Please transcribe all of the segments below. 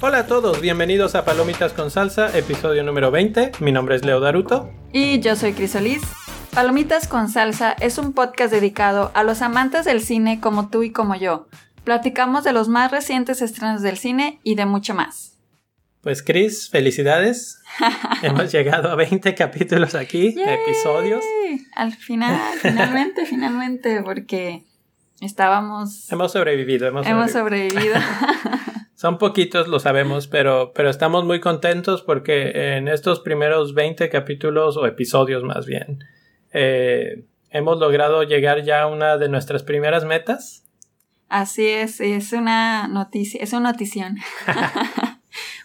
Hola a todos, bienvenidos a Palomitas con Salsa, episodio número 20. Mi nombre es Leo Daruto. Y yo soy Crisolis. Palomitas con Salsa es un podcast dedicado a los amantes del cine como tú y como yo. Platicamos de los más recientes estrenos del cine y de mucho más. Pues Cris, felicidades. Hemos llegado a 20 capítulos aquí, episodios. Al final, finalmente, finalmente, porque estábamos... Hemos sobrevivido, hemos, hemos sobrevivido. Son poquitos, lo sabemos, pero, pero estamos muy contentos porque en estos primeros 20 capítulos o episodios más bien, eh, hemos logrado llegar ya a una de nuestras primeras metas. Así es, es una noticia, es una notición.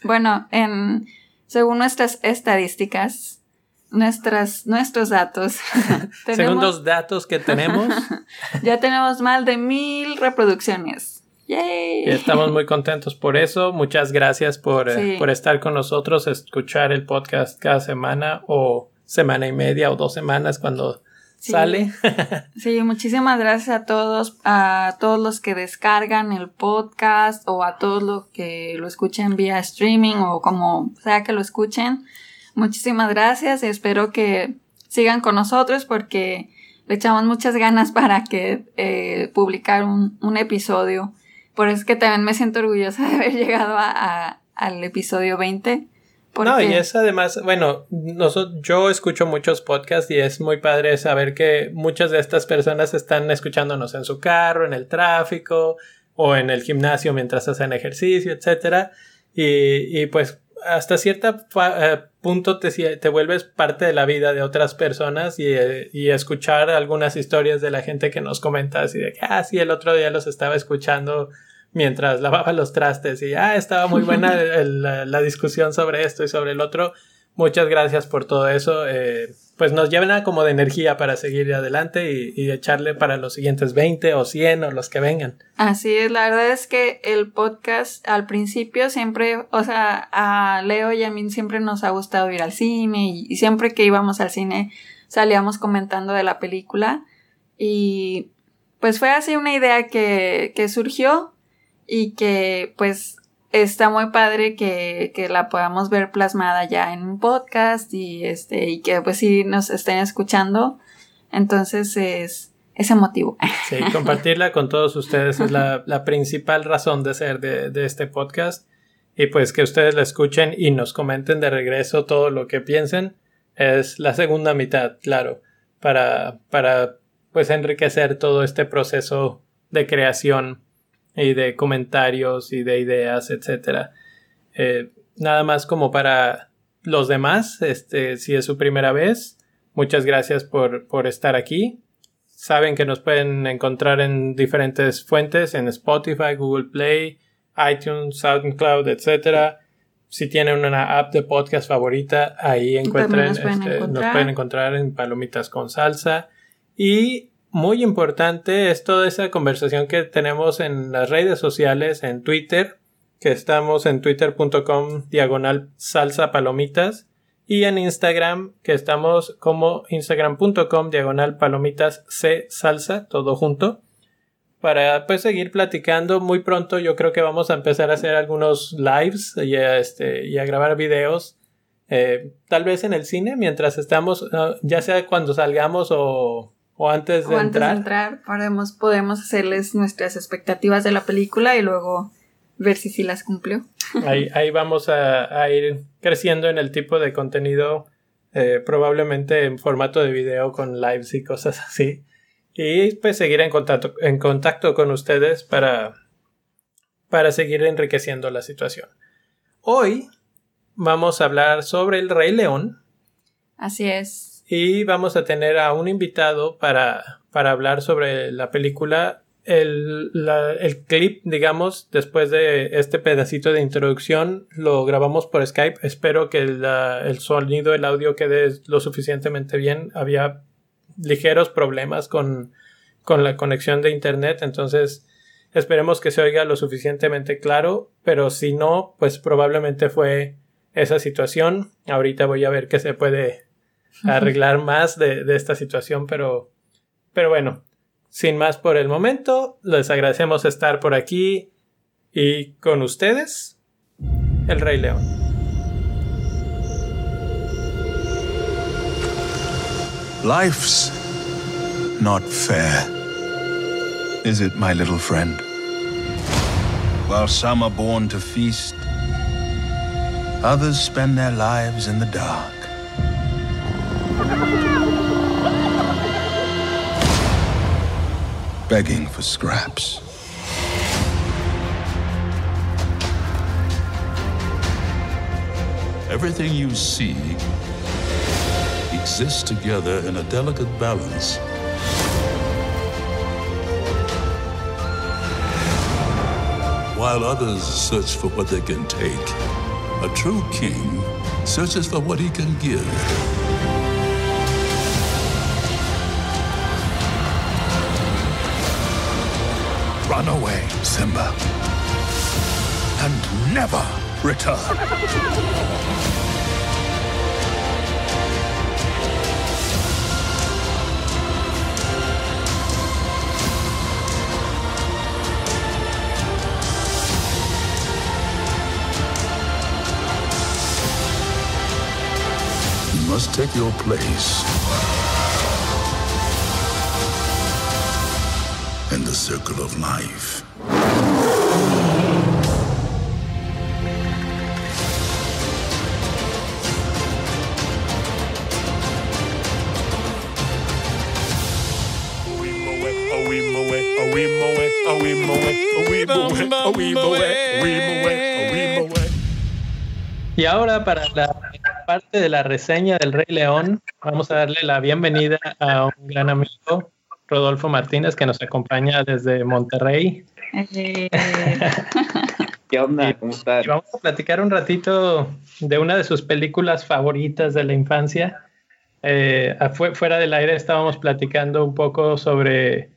Bueno, en, según nuestras estadísticas, nuestras, nuestros datos. según los datos que tenemos. ya tenemos más de mil reproducciones. Y estamos muy contentos por eso. Muchas gracias por, eh, por estar con nosotros, escuchar el podcast cada semana o semana y media o dos semanas cuando sale. sí, muchísimas gracias a todos, a todos los que descargan el podcast o a todos los que lo escuchen vía streaming o como sea que lo escuchen. Muchísimas gracias y espero que sigan con nosotros porque le echamos muchas ganas para que eh, publicar un, un episodio por eso es que también me siento orgullosa de haber llegado a, al episodio 20. No, y es además, bueno, yo escucho muchos podcasts y es muy padre saber que muchas de estas personas están escuchándonos en su carro, en el tráfico o en el gimnasio mientras hacen ejercicio, etcétera. Y, y pues hasta cierto eh, punto te, te, vuelves parte de la vida de otras personas y, y, escuchar algunas historias de la gente que nos comenta así de que, ah, sí, el otro día los estaba escuchando mientras lavaba los trastes y, ah, estaba muy buena la, la, discusión sobre esto y sobre el otro. Muchas gracias por todo eso. Eh, pues nos llena como de energía para seguir adelante y, echarle para los siguientes 20 o 100 o los que vengan. Así es, la verdad es que el podcast al principio siempre, o sea, a Leo y a mí siempre nos ha gustado ir al cine y, siempre que íbamos al cine salíamos comentando de la película y pues fue así una idea que, que surgió y que pues está muy padre que, que, la podamos ver plasmada ya en un podcast y este y que pues sí nos estén escuchando. Entonces es ese motivo sí compartirla con todos ustedes es la, la principal razón de ser de, de, este podcast. Y pues que ustedes la escuchen y nos comenten de regreso todo lo que piensen. Es la segunda mitad claro para para pues enriquecer todo este proceso de creación y de comentarios y de ideas, etcétera. Eh, nada más como para los demás, este, si es su primera vez, muchas gracias por, por estar aquí. Saben que nos pueden encontrar en diferentes fuentes, en Spotify, Google Play, iTunes, SoundCloud, etcétera. Si tienen una app de podcast favorita, ahí encuentren, nos pueden, este, nos pueden encontrar en Palomitas con Salsa. Y muy importante es toda esa conversación que tenemos en las redes sociales, en Twitter, que estamos en twitter.com diagonal salsa palomitas y en Instagram que estamos como instagram.com diagonal palomitas c salsa todo junto. Para pues seguir platicando muy pronto yo creo que vamos a empezar a hacer algunos lives y a, este, y a grabar videos eh, tal vez en el cine mientras estamos ya sea cuando salgamos o o antes de antes entrar. de entrar podemos, podemos hacerles nuestras expectativas de la película y luego ver si sí las cumplió. Ahí, ahí vamos a, ir creciendo en el tipo de contenido, eh, probablemente en formato de video con lives y cosas así. Y pues seguir en contacto, en contacto con ustedes para, para seguir enriqueciendo la situación. Hoy vamos a hablar sobre el Rey León. Así es y vamos a tener a un invitado para, para hablar sobre la película. El, el, clip, digamos, después de este pedacito de introducción, lo grabamos por Skype. Espero que el sonido, el audio quede lo suficientemente bien. Había ligeros problemas con, con la conexión de internet, entonces esperemos que se oiga lo suficientemente claro, pero si no, pues probablemente fue esa situación. Ahorita voy a ver qué se puede arreglar más de, de, esta situación, pero, pero bueno, sin más por el momento, les agradecemos estar por aquí y con ustedes, el Rey León. Life's not fair, is it, my little friend? While some are born to feast, others spend their lives in the dark. Begging for scraps. Everything you see exists together in a delicate balance. While others search for what they can take, a true king searches for what he can give. Run away, Simba. And never return. You must take your place circle of life. Y ahora para la parte de la reseña del Rey León, vamos a darle la bienvenida a un gran amigo, Rodolfo Martínez, que nos acompaña desde Monterrey. Eh. ¿Qué onda? ¿Cómo estás? Y vamos a platicar un ratito de una de sus películas favoritas de la infancia. Eh, fuera del aire estábamos platicando un poco sobre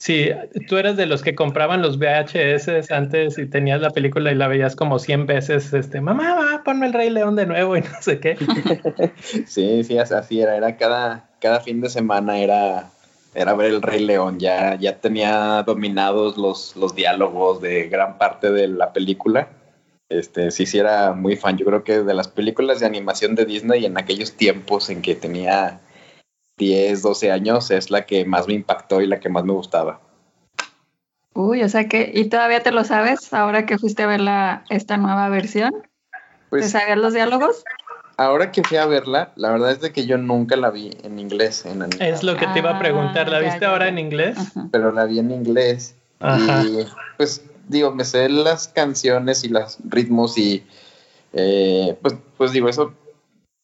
Sí, tú eras de los que compraban los VHS antes y tenías la película y la veías como 100 veces, este, mamá, ponme el Rey León de nuevo y no sé qué. sí, sí, así era, era cada, cada fin de semana era, era ver el Rey León, ya, ya tenía dominados los, los diálogos de gran parte de la película. Este, sí, sí era muy fan, yo creo que de las películas de animación de Disney en aquellos tiempos en que tenía 10, 12 años es la que más me impactó y la que más me gustaba. Uy, o sea que, ¿y todavía te lo sabes ahora que fuiste a ver la, esta nueva versión? Pues, ¿Te sabías los diálogos? Ahora que fui a verla, la verdad es de que yo nunca la vi en inglés. En es lo que te iba a preguntar, ¿la ah, viste ahora en inglés? Pero la vi en inglés. Y pues digo, me sé las canciones y los ritmos y eh, pues, pues digo, eso,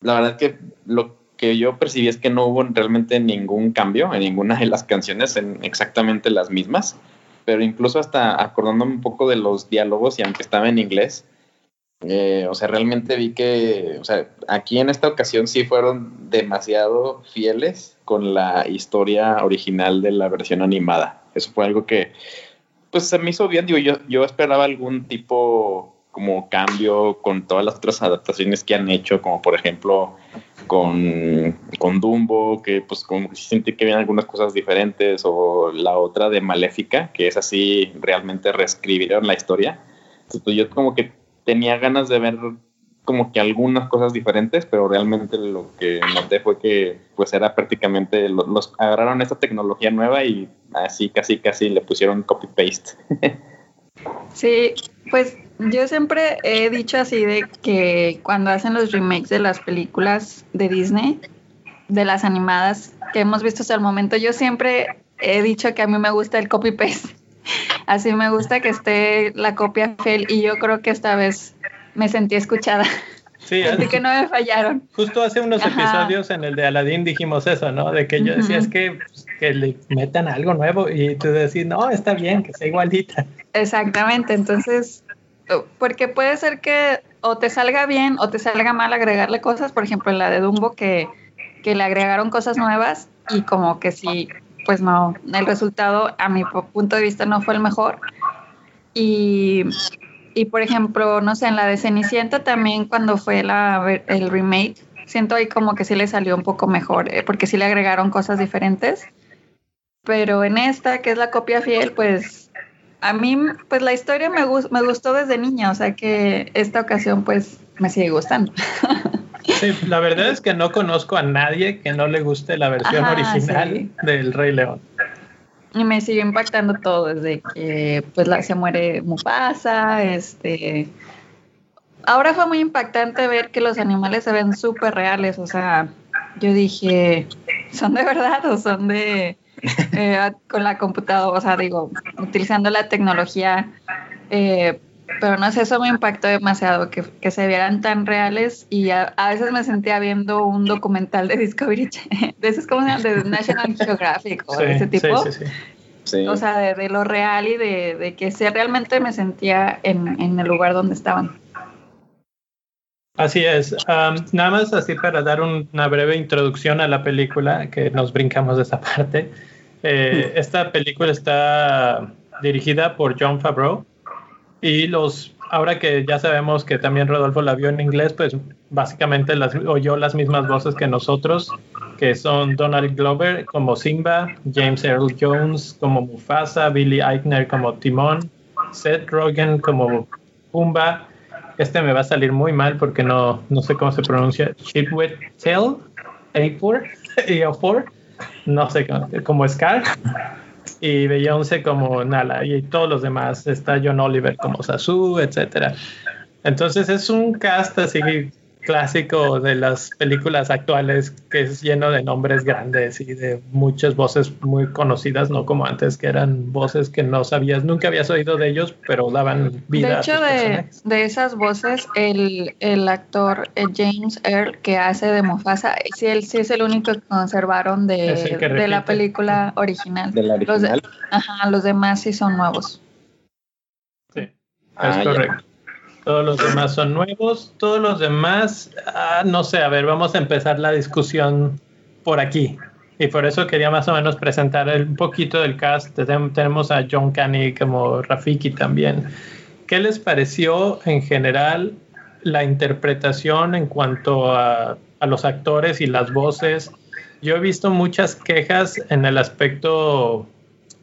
la verdad es que lo que yo percibí es que no hubo realmente ningún cambio en ninguna de las canciones, en exactamente las mismas, pero incluso hasta acordándome un poco de los diálogos y aunque estaba en inglés, eh, o sea, realmente vi que, o sea, aquí en esta ocasión sí fueron demasiado fieles con la historia original de la versión animada. Eso fue algo que, pues se me hizo bien, digo, yo, yo esperaba algún tipo como cambio con todas las otras adaptaciones que han hecho, como por ejemplo con, con Dumbo, que pues como que sentí que había algunas cosas diferentes, o la otra de Maléfica, que es así, realmente reescribieron la historia. Entonces pues, yo como que tenía ganas de ver como que algunas cosas diferentes, pero realmente lo que noté fue que pues era prácticamente, los, los agarraron esta tecnología nueva y así casi casi le pusieron copy-paste. sí, pues yo siempre he dicho así de que cuando hacen los remakes de las películas de Disney, de las animadas que hemos visto hasta el momento, yo siempre he dicho que a mí me gusta el copy-paste. Así me gusta que esté la copia fiel y yo creo que esta vez me sentí escuchada. Sí, Así que no me fallaron. Justo hace unos episodios en el de Aladdin dijimos eso, ¿no? De que yo decía, es que, pues, que le metan algo nuevo y tú decís, no, está bien, que sea igualita. Exactamente, entonces porque puede ser que o te salga bien o te salga mal agregarle cosas, por ejemplo, en la de Dumbo que, que le agregaron cosas nuevas y como que sí, pues no, el resultado a mi punto de vista no fue el mejor. Y, y por ejemplo, no sé, en la de Cenicienta también cuando fue la, el remake, siento ahí como que sí le salió un poco mejor, eh, porque sí le agregaron cosas diferentes. Pero en esta, que es la copia fiel, pues a mí, pues la historia me, me gustó desde niña, o sea que esta ocasión pues me sigue gustando. Sí, la verdad es que no conozco a nadie que no le guste la versión original del Rey León. Y me sigue impactando todo, desde que pues la, se muere Mufasa, este... Ahora fue muy impactante ver que los animales se ven súper reales, o sea, yo dije, ¿son de verdad o son de... Eh, con la computadora, o sea, digo, utilizando la tecnología eh, pero no sé, eso me impactó demasiado, que, que se vieran tan reales y a, veces me sentía viendo un documental de Discovery, de esos como de National Geographic o de ese tipo. Sí, sí, o sea, de, lo real y de, de que sí, realmente me sentía en, en, el lugar donde estaban. Así es. nada más así para dar una breve introducción a la película, que nos brincamos de esa parte. Eh, esta película está dirigida por John Favreau y los, ahora que ya sabemos que también Rodolfo la vio en inglés, pues básicamente las, oyó las mismas voces que nosotros, que son Donald Glover como Simba, James Earl Jones como Mufasa, Billy Eichner como Timón, Seth Rogen como Pumba. Este me va a salir muy mal porque no, no sé cómo se pronuncia. Chipwetel, A4, A4, no sé, como Scar y Beyoncé como Nala y todos los demás. Está John Oliver como Sasu, etcétera. Entonces es un cast así clásico de las películas actuales que es lleno de nombres grandes y de muchas voces muy conocidas, no como antes que eran voces que no sabías, nunca habías oído de ellos, pero daban vida. De hecho, de, de, esas voces, el, el actor eh, James Earl que hace de Mufasa, sí, él sí es el único que conservaron de, de la película original. Los, ajá, los demás sí son nuevos. Sí, es ah, correcto. Todos los demás son nuevos. Todos los demás, ah, no sé, a ver, vamos a empezar la discusión por aquí. Y por eso quería más o menos presentar un poquito del cast. Tenemos a John Canny como Rafiki también. ¿Qué les pareció en general la interpretación en cuanto a, a los actores y las voces? Yo he visto muchas quejas en el aspecto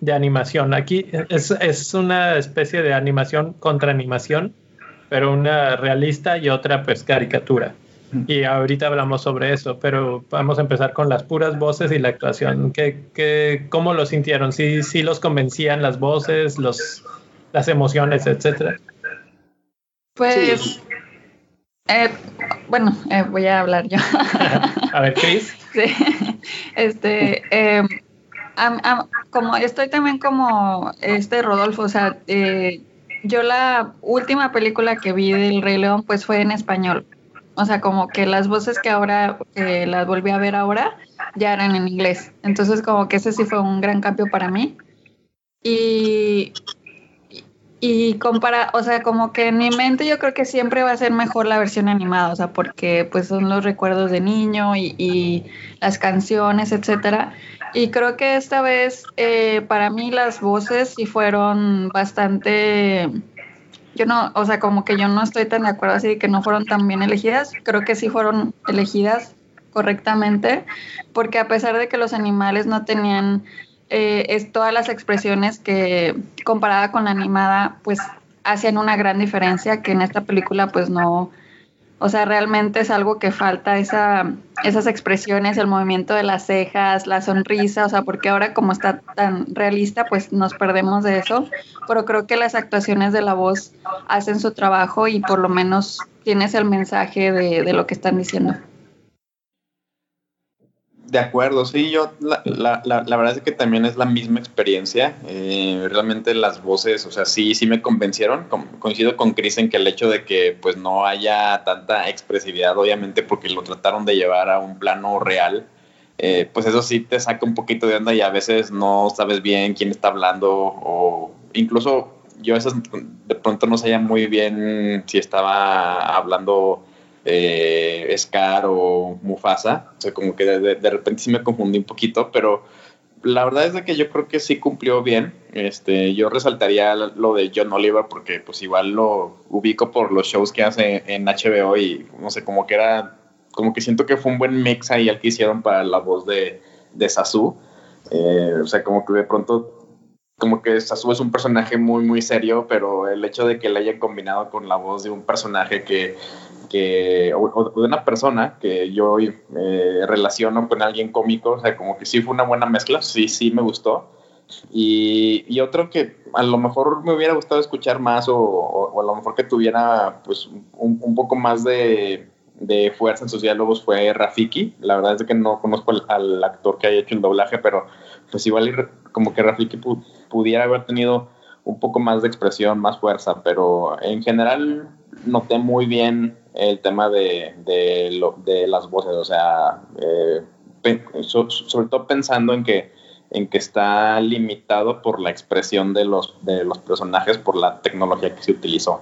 de animación. Aquí es, es una especie de animación contra animación pero una realista y otra pues caricatura. Y ahorita hablamos sobre eso, pero vamos a empezar con las puras voces y la actuación. ¿Qué, qué, ¿Cómo lo sintieron? ¿Sí, ¿Sí los convencían las voces, los, las emociones, etcétera? Pues, eh, bueno, eh, voy a hablar yo. a ver, Chris. Sí, este, eh, como estoy también como este Rodolfo, o sea, eh, yo la última película que vi del Rey León pues fue en español. O sea, como que las voces que ahora que las volví a ver ahora ya eran en inglés. Entonces como que ese sí fue un gran cambio para mí. Y y compara, o sea, como que en mi mente yo creo que siempre va a ser mejor la versión animada, o sea, porque pues son los recuerdos de niño y, y las canciones, etcétera. Y creo que esta vez eh, para mí las voces sí fueron bastante, yo no, o sea, como que yo no estoy tan de acuerdo así de que no fueron tan bien elegidas, creo que sí fueron elegidas correctamente, porque a pesar de que los animales no tenían eh, es todas las expresiones que comparada con la animada, pues hacían una gran diferencia, que en esta película pues no, o sea, realmente es algo que falta esa, esas expresiones, el movimiento de las cejas, la sonrisa, o sea, porque ahora como está tan realista, pues nos perdemos de eso. Pero creo que las actuaciones de la voz hacen su trabajo y por lo menos tienes el mensaje de, de lo que están diciendo. De acuerdo, sí, yo la, la, la, verdad es que también es la misma experiencia. Eh, realmente las voces, o sea, sí, sí me convencieron. coincido con Chris en que el hecho de que pues no haya tanta expresividad, obviamente porque lo trataron de llevar a un plano real, eh, pues eso sí te saca un poquito de onda y a veces no sabes bien quién está hablando o incluso yo a veces de pronto no sabía muy bien si estaba hablando eh, Scar o Mufasa. O sea, como que de, repente sí me confundí un poquito, pero la verdad es de que yo creo que sí cumplió bien. Este, yo resaltaría lo de John Oliver porque pues igual lo ubico por los shows que hace en HBO y no sé, como que era como que siento que fue un buen mix ahí el que hicieron para la voz de, de Sasu. Eh, o sea, como que de pronto como que Sasu es un personaje muy, muy serio, pero el hecho de que le hayan combinado con la voz de un personaje que, que o, de una persona que yo eh, relaciono con alguien cómico, o sea, como que sí fue una buena mezcla, sí, sí me gustó. Y, y otro que a lo mejor me hubiera gustado escuchar más o, o, a lo mejor que tuviera pues un, un poco más de, de, fuerza en sus diálogos fue Rafiki. La verdad es que no conozco al, al actor que haya hecho el doblaje, pero pues igual como que Rafiki pudiera haber tenido un poco más de expresión, más fuerza, pero en general noté muy bien el tema de, de, lo, de las voces, o sea, eh, sobre todo pensando en que, en que está limitado por la expresión de los, de los personajes, por la tecnología que se utilizó.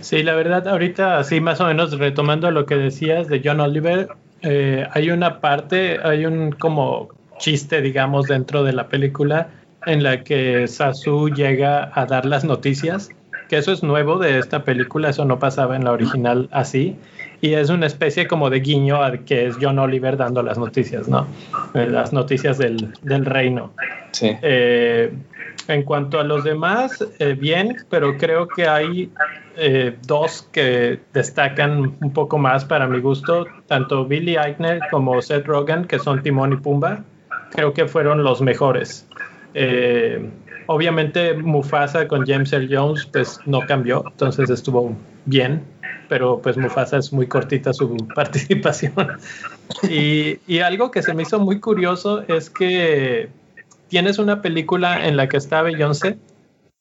Sí, la verdad, ahorita, sí, más o menos retomando lo que decías de John Oliver, eh, hay una parte, hay un como chiste, digamos, dentro de la película en la que Sasu llega a dar las noticias, que eso es nuevo de esta película, eso no pasaba en la original así, y es una especie como de guiño a que es John Oliver dando las noticias, ¿no? Eh, las noticias del, del reino. Sí. Eh, en cuanto a los demás, eh, bien, pero creo que hay eh, dos que destacan un poco más para mi gusto, tanto Billy Eichner como Seth Rogen, que son Timón y Pumba creo que fueron los mejores. Eh, obviamente Mufasa con James Earl Jones pues no cambió, entonces estuvo bien, pero pues Mufasa es muy cortita su participación. y, algo que se me hizo muy curioso es que tienes una película en la que está Beyoncé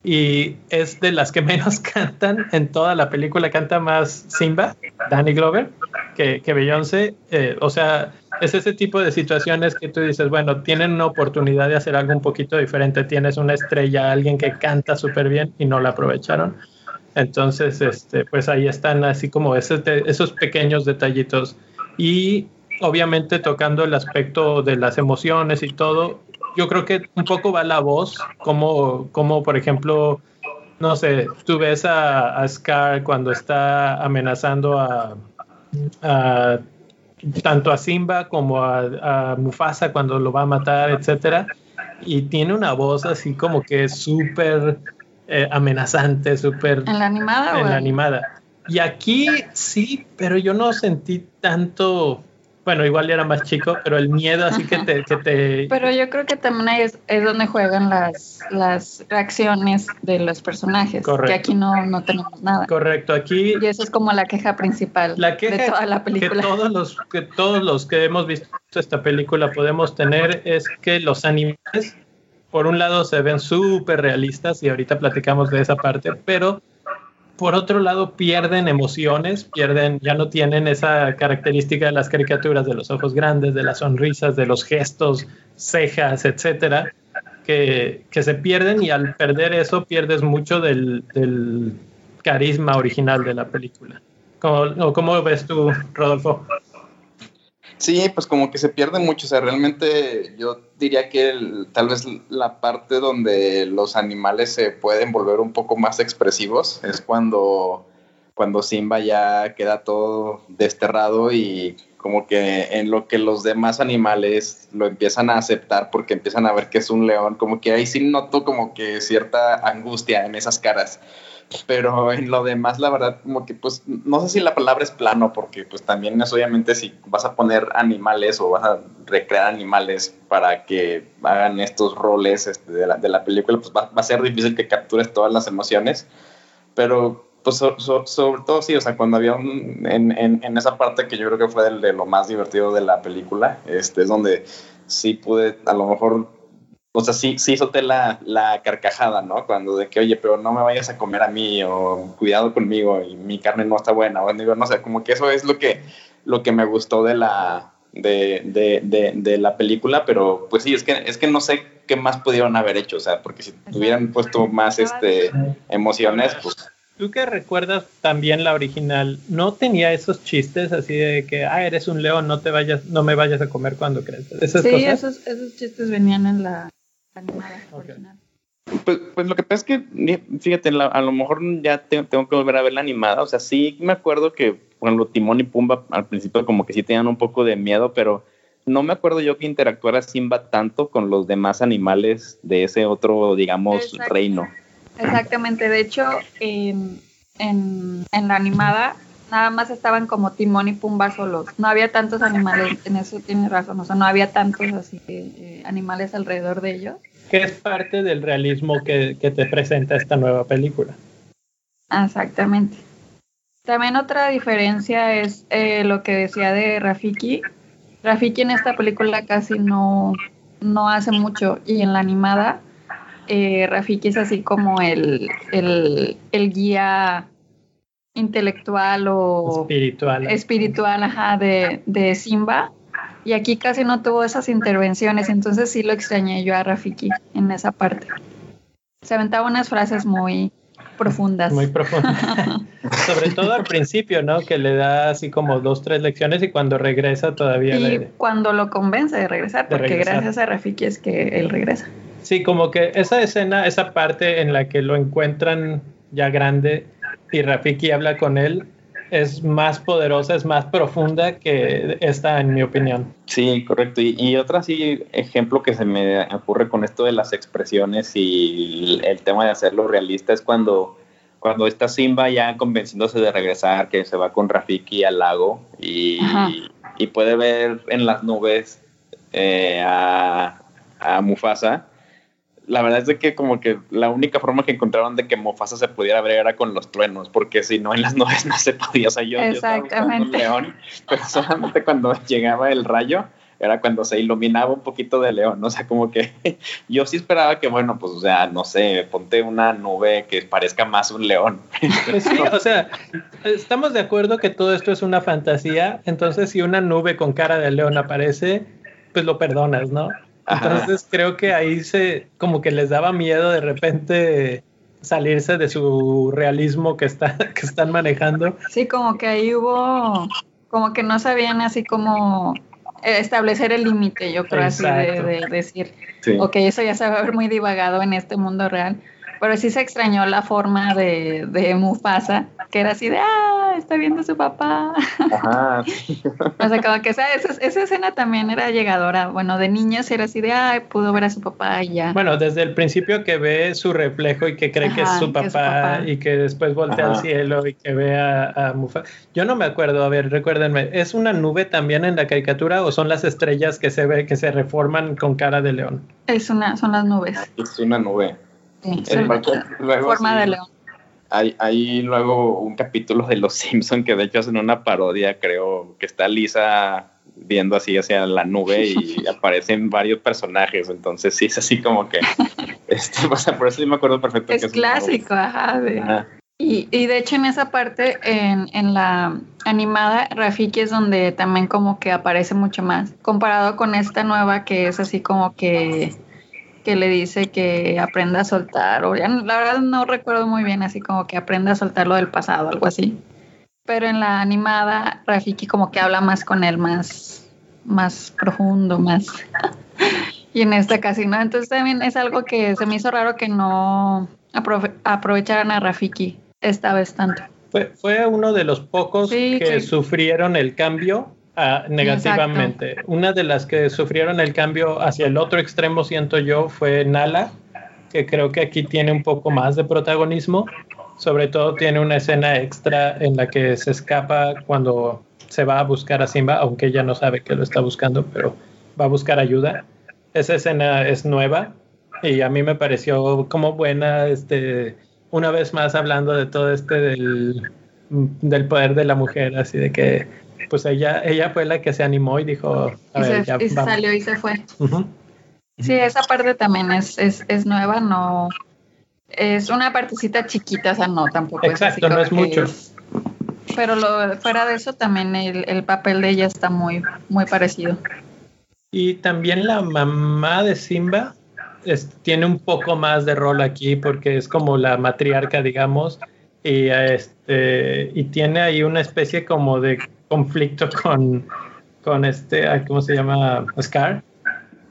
y es de las que menos cantan en toda la película, canta más Simba, Danny Glover, que, que Beyoncé, eh, o sea, es ese tipo de situaciones que tú dices, bueno, tienen una oportunidad de hacer algo un poquito diferente, tienes una estrella, alguien que canta súper bien y no la aprovecharon. Entonces, este, pues ahí están así como ese, esos pequeños detallitos. Y obviamente tocando el aspecto de las emociones y todo, yo creo que un poco va la voz, como, como por ejemplo, no sé, tú ves a, a Scar cuando está amenazando a, a tanto a Simba como a, a, Mufasa cuando lo va a matar, etcétera. Y tiene una voz así como que es súper eh, amenazante, súper... En la animada. En la animada. Y aquí sí, pero yo no sentí tanto bueno, igual era más chico, pero el miedo así que te, que te... Pero yo creo que también ahí es, es, donde juegan las, las reacciones de los personajes, Correcto. que aquí no, no tenemos nada. Correcto, aquí... Y eso es como la queja principal la queja de toda la película. Que todos, los, que todos los que hemos visto esta película podemos tener es que los animales, por un lado, se ven súper realistas y ahorita platicamos de esa parte, pero por otro lado pierden emociones, pierden, ya no tienen esa característica de las caricaturas, de los ojos grandes, de las sonrisas, de los gestos, cejas, etcétera, que, que se pierden y al perder eso pierdes mucho del, del carisma original de la película. ¿Cómo, ¿Cómo, ves tú, Rodolfo? Sí, pues como que se pierde mucho, o sea, realmente yo diría que tal vez la parte donde los animales se pueden volver un poco más expresivos es cuando, cuando Simba ya queda todo desterrado y como que en lo que los demás animales lo empiezan a aceptar porque empiezan a ver que es un león, como que ahí sí noto como que cierta angustia en esas caras pero en lo demás, la verdad, como que pues no sé si la palabra es plano, porque pues también es obviamente si vas a poner animales o vas a recrear animales para que hagan estos roles este, de, la, de, la, película, pues va, va, a ser difícil que captures todas las emociones, pero pues so, so, sobre todo sí, o sea, cuando había un, en, en, en, esa parte que yo creo que fue de, de lo más divertido de la película, este, es donde sí pude a lo mejor o sea, sí, sí hizote la, la carcajada, ¿no? Cuando de que, oye, pero no me vayas a comer a mí, o cuidado conmigo, y mi carne no está buena, o digo, no sé, como que eso es lo que, lo que me gustó de la, de, de, de, de, la película, pero pues sí, es que, es que no sé qué más pudieron haber hecho, o sea, porque si hubieran puesto más este, emociones, pues... Tú que recuerdas también la original, ¿no tenía esos chistes así de que, ah, eres un león, no te vayas, no me vayas a comer cuando creces? ¿Esas sí, cosas? Esos, esos chistes venían en la, animada okay. original. Pues, pues, lo que pasa es que, fíjate, la, a lo mejor ya tengo, tengo, que volver a ver la animada. O sea, sí me acuerdo que ejemplo, Timón y Pumba al principio como que sí tenían un poco de miedo, pero no me acuerdo yo que interactuara Simba tanto con los demás animales de ese otro, digamos, reino. Exactamente, de hecho, en, en, la animada nada más estaban como Timón y Pumba solos. No había tantos animales, en eso tiene razón, o sea, no había tantos así eh, animales alrededor de ellos. Que es parte del realismo que, que te presenta esta nueva película. Exactamente. También otra diferencia es eh, lo que decía de Rafiki. Rafiki en esta película casi no, no hace mucho y en la animada eh, Rafiki es así como el, el, guía intelectual o espiritual, espiritual ajá, de, de, Simba. Y aquí casi no tuvo esas intervenciones, entonces sí lo extrañé yo a Rafiki en esa parte. Se aventaba unas frases muy profundas. Muy profundas. Sobre todo al principio, ¿no? Que le da así como dos, tres lecciones y cuando regresa todavía. Y cuando lo convence de regresar, porque gracias a Rafiki es que él regresa. Sí, como que esa escena, esa parte en la que lo encuentran ya grande y Rafiki habla con él, es más poderosa, es más profunda que esta, en mi opinión. Sí, correcto. Y, y otro sí, ejemplo que se me ocurre con esto de las expresiones y el, tema de hacerlo realista es cuando, cuando está Simba ya convenciéndose de regresar, que se va con Rafiki al lago y, y puede ver en las nubes eh, a, a Mufasa la verdad es de que como que la única forma que encontraron de que Mufasa se pudiera ver era con los truenos, porque si no en las nubes no se podía. O sea, yo, Exactamente. león, pero solamente cuando llegaba el rayo era cuando se iluminaba un poquito de león, o sea, como que yo sí esperaba que, bueno, pues, o sea, no sé, ponte una nube que parezca más un león. Pues sí, o sea, estamos de acuerdo que todo esto es una fantasía, entonces si una nube con cara de león aparece, pues lo perdonas, ¿no? Entonces creo que ahí se como que les daba miedo de repente salirse de su realismo que, está, que están manejando. Sí, como que ahí hubo, como que no sabían así como establecer el límite, yo creo así de, decir, ok, eso ya se va a ver muy divagado en este mundo real. Pero sí se extrañó la forma de, de Mufasa, que era así de, ah, está viendo a su papá. Ajá. o sea, como que esa, esa, escena también era llegadora. Bueno, de niños era así de, ah, pudo ver a su papá y ya. Bueno, desde el principio que ve su reflejo y que cree que, es su papá, y que después voltea al cielo y que ve a, Mufasa. Yo no me acuerdo, a ver, recuérdenme, ¿es una nube también en la caricatura o son las estrellas que se ve, que se reforman con cara de león? Es una, son las nubes. Es una nube. forma de león. Hay, hay, luego un capítulo de Los Simpson que de hecho hacen una parodia, creo, que está Lisa viendo así hacia la nube y aparecen varios personajes, entonces sí es así como que, este, por eso sí me acuerdo perfecto. Es clásico, ajá. Y, y, de hecho en esa parte, en, en la animada, Rafiki es donde también como que aparece mucho más, comparado con esta nueva que es así como que que le dice que aprenda a soltar, o ya la verdad no recuerdo muy bien, así como que aprenda a soltar lo del pasado, algo así. Pero en la animada, Rafiki como que habla más con él, más, más profundo, más... y en esta casi no. Entonces también es algo que se me hizo raro que no aprovecharan a Rafiki esta vez tanto. Fue, fue uno de los pocos que sufrieron el cambio negativamente. Una de las que sufrieron el cambio hacia el otro extremo, siento yo, fue Nala, que creo que aquí tiene un poco más de protagonismo. Sobre todo tiene una escena extra en la que se escapa cuando se va a buscar a Simba, aunque ella no sabe que lo está buscando, pero va a buscar ayuda. Esa escena es nueva y a mí me pareció como buena, este, una vez más hablando de todo este del, del poder de la mujer, así de que pues ella, ella fue la que se animó y dijo, a ver, ya y salió y se fue. Sí, esa parte también es, es, es, nueva, no es una partecita chiquita, o sea, no, tampoco Exacto, no es mucho. pero lo, fuera de eso también el, el, papel de ella está muy, muy parecido. Y también la mamá de Simba tiene un poco más de rol aquí porque es como la matriarca, digamos, y, este, y tiene ahí una especie como de conflicto con, con este, ¿cómo se llama? Scar.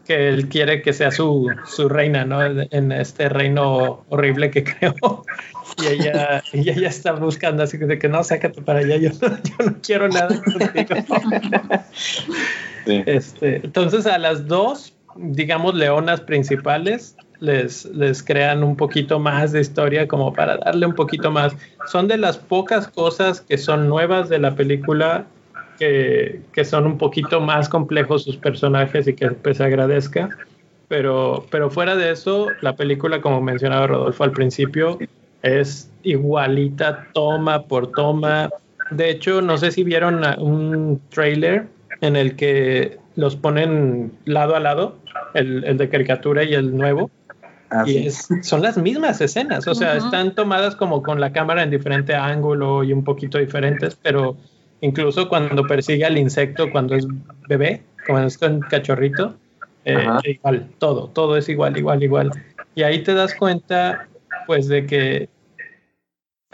que él quiere que sea su, su reina, ¿no? En este reino horrible que creó. Y ella, y ella está buscando así de que no, sácate para allá, yo, yo no quiero nada contigo. Este, entonces a las dos, digamos, leonas principales, les, crean un poquito más de historia como para darle un poquito más. Son de las pocas cosas que son nuevas de la película que, que son un poquito más complejos sus personajes y que pues agradezca. Pero, pero fuera de eso, la película, como mencionaba Rodolfo al principio, es igualita toma por toma. De hecho, no sé si vieron un trailer en el que los ponen lado a lado, el, de caricatura y el nuevo. Ah, y son las mismas escenas, o sea, están tomadas como con la cámara en diferente ángulo y un poquito diferentes, pero incluso cuando persigue al insecto cuando es bebé, cuando es un cachorrito, eh, igual, todo, todo es igual, igual, igual. Y ahí te das cuenta, pues, de que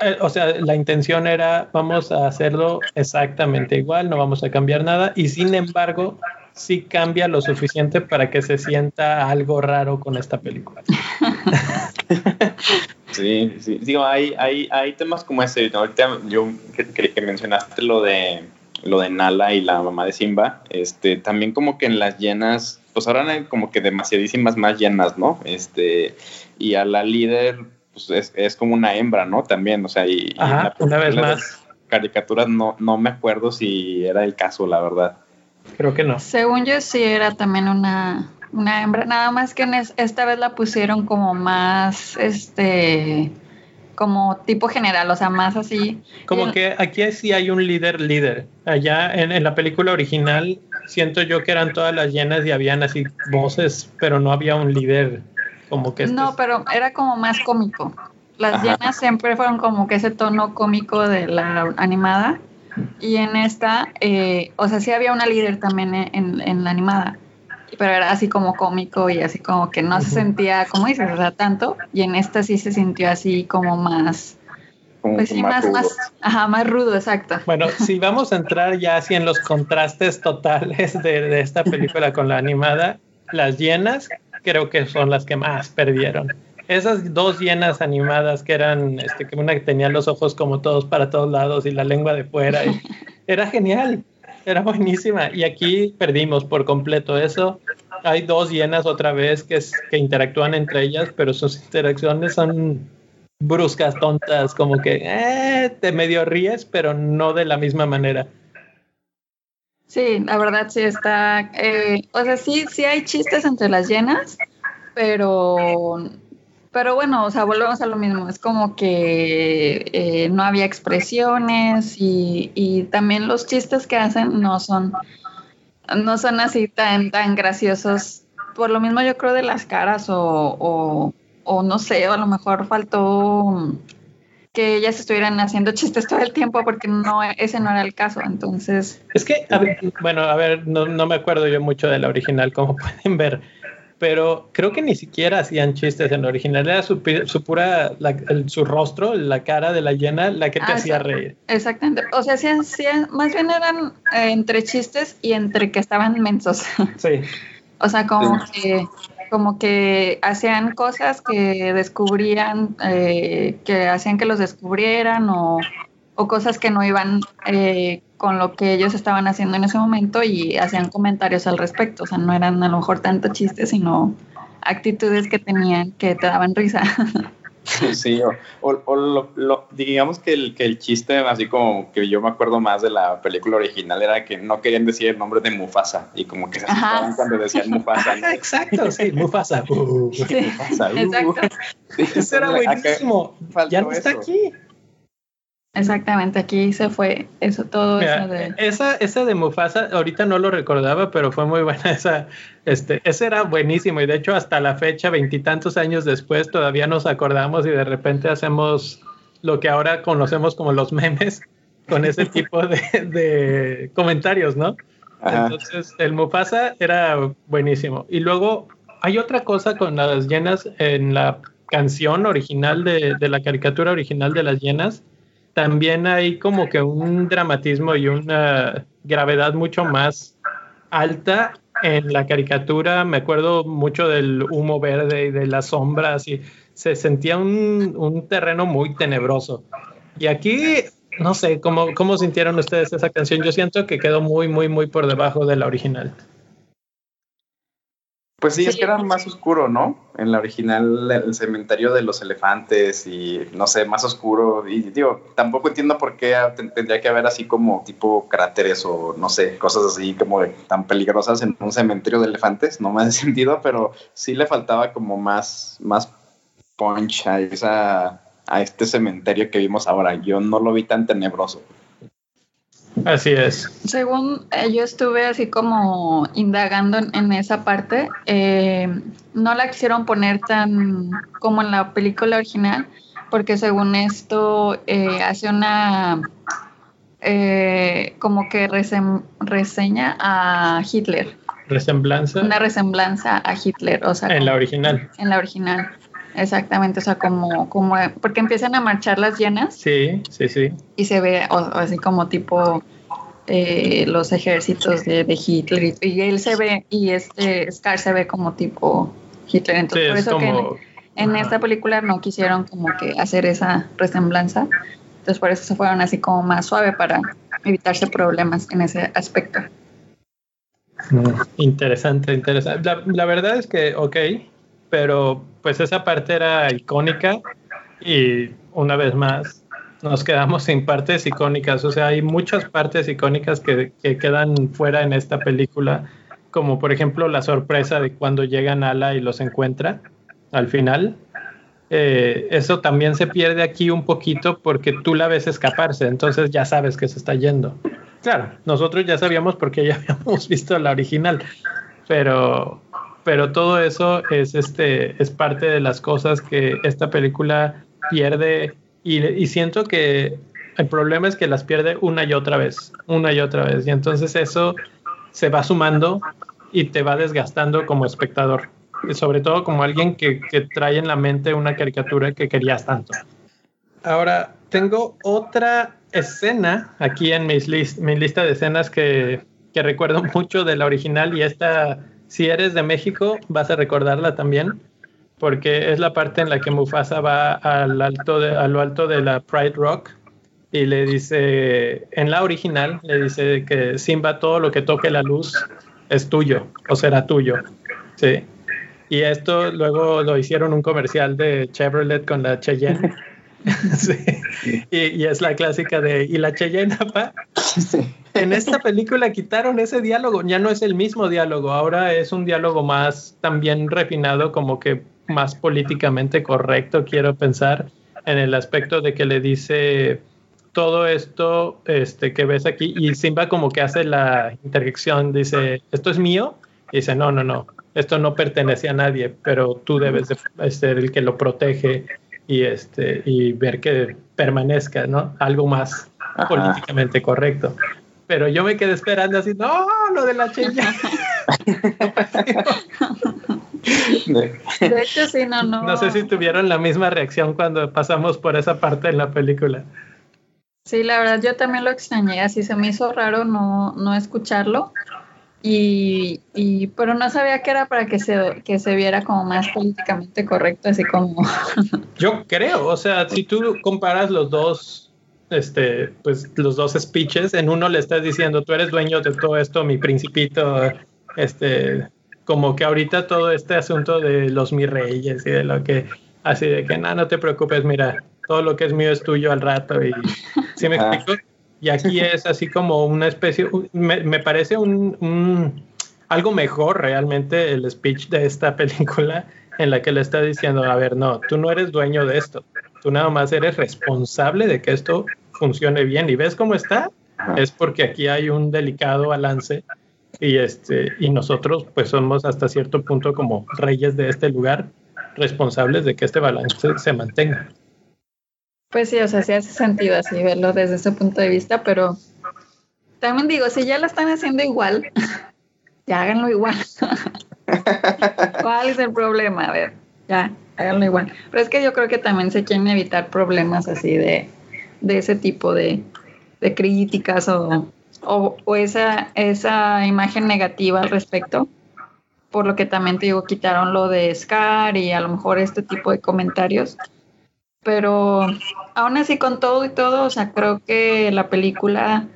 eh, o sea, la intención era vamos a hacerlo exactamente igual, no vamos a cambiar nada y sin embargo sí cambia lo suficiente para que se sienta algo raro con esta película. Sí, sí, digo, hay, hay, hay temas como ese, ahorita yo que, que, mencionaste lo de lo de Nala y la mamá de Simba, este, también como que en las llenas, pues ahora hay como que demasiadísimas más llenas, ¿no? Este, y a la líder pues es, es, como una hembra, ¿no? También, o sea, y, una vez más. Caricaturas no, no me acuerdo si era el caso, la verdad. Creo que no. Según yo sí era también una, una hembra, nada más que en esta vez la pusieron como más, este, como tipo general, o sea, más así. Como que aquí sí hay un líder líder. Allá en, en, la película original siento yo que eran todas las llenas y habían así voces, pero no había un líder como que... No, pero era como más cómico. Las llenas siempre fueron como que ese tono cómico de la animada. Y en esta, eh, o sea, sí había una líder también en, la animada, pero era así como cómico y así como que no se sentía, como dices, o sea, tanto. Y en esta sí se sintió así como más... pues sí, más, más, ajá, más rudo, exacto. Bueno, si vamos a entrar ya así en los contrastes totales de, de esta película con la animada, las llenas creo que son las que más perdieron. Esas dos llenas animadas que eran, este, que una que tenía los ojos como todos para todos lados y la lengua de fuera, y, era genial, era buenísima. Y aquí perdimos por completo eso. Hay dos llenas otra vez que, es, que interactúan entre ellas, pero sus interacciones son bruscas, tontas, como que eh, te medio ríes, pero no de la misma manera. Sí, la verdad sí está, eh, o sea, sí, sí hay chistes entre las llenas, pero, pero bueno, o sea, volvemos a lo mismo, es como que eh, no había expresiones y, también los chistes que hacen no son, no son así tan, tan graciosos, por lo mismo yo creo de las caras o, o, o no sé, o a lo mejor faltó que ellas estuvieran haciendo chistes todo el tiempo porque no ese no era el caso. Entonces es que bueno a ver no, no, me acuerdo yo mucho de la original como pueden ver pero creo que ni siquiera hacían chistes. En la original era su, su pura su rostro la cara de la llena la que te ah, hacía reír. exactamente. O sea hacían, más bien eran eh, entre chistes y entre que estaban mensos. Sí. O sea como que como que hacían cosas que descubrían, eh, que hacían que los descubrieran o, cosas que no iban eh, con lo que ellos estaban haciendo en ese momento y hacían comentarios al respecto. O sea, no eran a lo mejor tanto chistes, sino actitudes que tenían que te daban risa. Sí, o, lo, digamos que el, que el chiste, así como que yo me acuerdo más de la película original, era que no querían decir el nombre de Mufasa y como que se asustaban cuando decían Mufasa. exacto, sí, Mufasa. Uh, Mufasa uh. Exacto. Eso era buenísimo. Ya no está aquí. Exactamente, aquí se fue eso, todo eso de... Esa, esa de Mufasa, ahorita no lo recordaba, pero fue muy buena esa, este, ese era buenísimo y de hecho hasta la fecha, veintitantos años después, todavía nos acordamos y de repente hacemos lo que ahora conocemos como los memes con ese tipo de, comentarios, ¿no? Entonces, el Mufasa era buenísimo. Y luego hay otra cosa con las llenas en la canción original de, de la caricatura original de las llenas también hay como que un dramatismo y una gravedad mucho más alta en la caricatura me acuerdo mucho del humo verde y de las sombras y se sentía un, un terreno muy tenebroso. Y aquí, no sé, ¿cómo, ¿cómo sintieron ustedes esa canción? Yo siento que quedó muy, muy, muy por debajo de la original. Pues sí, es que era más oscuro, ¿no? En la original, el cementerio de los elefantes y no sé, más oscuro. Y digo, tampoco entiendo por qué tendría que haber así como tipo cráteres o no sé, cosas así como tan peligrosas en un cementerio de elefantes. No me hace sentido, pero sí le faltaba como más, más punch a, esa, a este cementerio que vimos ahora. Yo no lo vi tan tenebroso. Así es. Según eh, yo estuve así como indagando en, esa parte, eh, no la quisieron poner tan como en la película original, porque según esto eh, hace una como que reseña a Hitler. ¿Resemblanza? Una resemblanza a Hitler, o sea. En la original. En la original. Exactamente, o sea, como, como, porque empiezan a marchar las llenas. Sí, sí, sí. Y se ve así como tipo eh, los ejércitos de, Hitler y, él se ve, y este Scar se ve como tipo Hitler. Entonces, por eso que en, esta película no quisieron como que hacer esa resemblanza. Entonces, por eso se fueron así como más suave para evitarse problemas en ese aspecto. Mm, interesante, interesante. La, la verdad es que, ok, pero pues esa parte era icónica y una vez más nos quedamos sin partes icónicas. O sea, hay muchas partes icónicas que, quedan fuera en esta película, como por ejemplo la sorpresa de cuando llega Nala y los encuentra al final. Eh, eso también se pierde aquí un poquito porque tú la ves escaparse, entonces ya sabes que se está yendo. Claro, nosotros ya sabíamos porque ya habíamos visto la original, pero pero todo eso es, este, es parte de las cosas que esta película pierde y, siento que el problema es que las pierde una y otra vez, una y otra vez. Y entonces eso se va sumando y te va desgastando como espectador. Sobre todo como alguien que, trae en la mente una caricatura que querías tanto. Ahora, tengo otra escena aquí en mis mi lista de escenas que, que recuerdo mucho de la original y esta si eres de México, vas a recordarla también, porque es la parte en la que Mufasa va al alto de, a lo alto de la Pride Rock y le dice, en la original, le dice que Simba todo lo que toque la luz es tuyo o será tuyo. Sí. Y esto luego lo hicieron un comercial de Chevrolet con la Cheyenne. sí. y, es la clásica de, ¿y la Cheyenne, papá? En esta película quitaron ese diálogo, ya no es el mismo diálogo, ahora es un diálogo más también refinado, como que más políticamente correcto, quiero pensar, en el aspecto de que le dice todo esto este, que ves aquí y Simba como que hace la interjección, dice, ¿esto es mío? Y dice, no, no, no, esto no pertenece a nadie, pero tú debes de ser el que lo protege y, este, y ver que permanezca, ¿no? Algo más políticamente correcto pero yo me quedé esperando así, no, lo de la cheña. de hecho, sí, no, no. No sé si tuvieron la misma reacción cuando pasamos por esa parte en la película. Sí, la verdad, yo también lo extrañé, así se me hizo raro no, no escucharlo. Y, y, pero no sabía que era para que se, que se viera como más políticamente correcto, así como... Yo creo, o sea, si tú comparas los dos este, pues los dos speeches. En uno le estás diciendo, tú eres dueño de todo esto, mi principito, este, como que ahorita todo este asunto de los mi reyes y de lo que, así de que, no, no te preocupes, mira, todo lo que es mío es tuyo al rato y, ¿sí me explico? Y aquí es así como una especie, me, me parece un, un, algo mejor realmente el speech de esta película en la que le está diciendo, a ver, no, tú no eres dueño de esto, tú nada más eres responsable de que esto funcione bien. ¿Y ves cómo está? Es porque aquí hay un delicado balance y, este, y nosotros pues somos hasta cierto punto como reyes de este lugar responsables de que este balance se mantenga. Pues sí, o sea, sí hace sentido así verlo desde ese punto de vista, pero también digo, si ya lo están haciendo igual, ya háganlo igual. ¿Cuál es el problema? A ver, ya, háganlo igual. Pero es que yo creo que también se quieren evitar problemas así de, ese tipo de, críticas o, esa imagen negativa al respecto. Por lo que también te digo, quitaron lo de Scar y a lo mejor este tipo de comentarios. Pero aún así, con todo y todo, o sea, creo que la película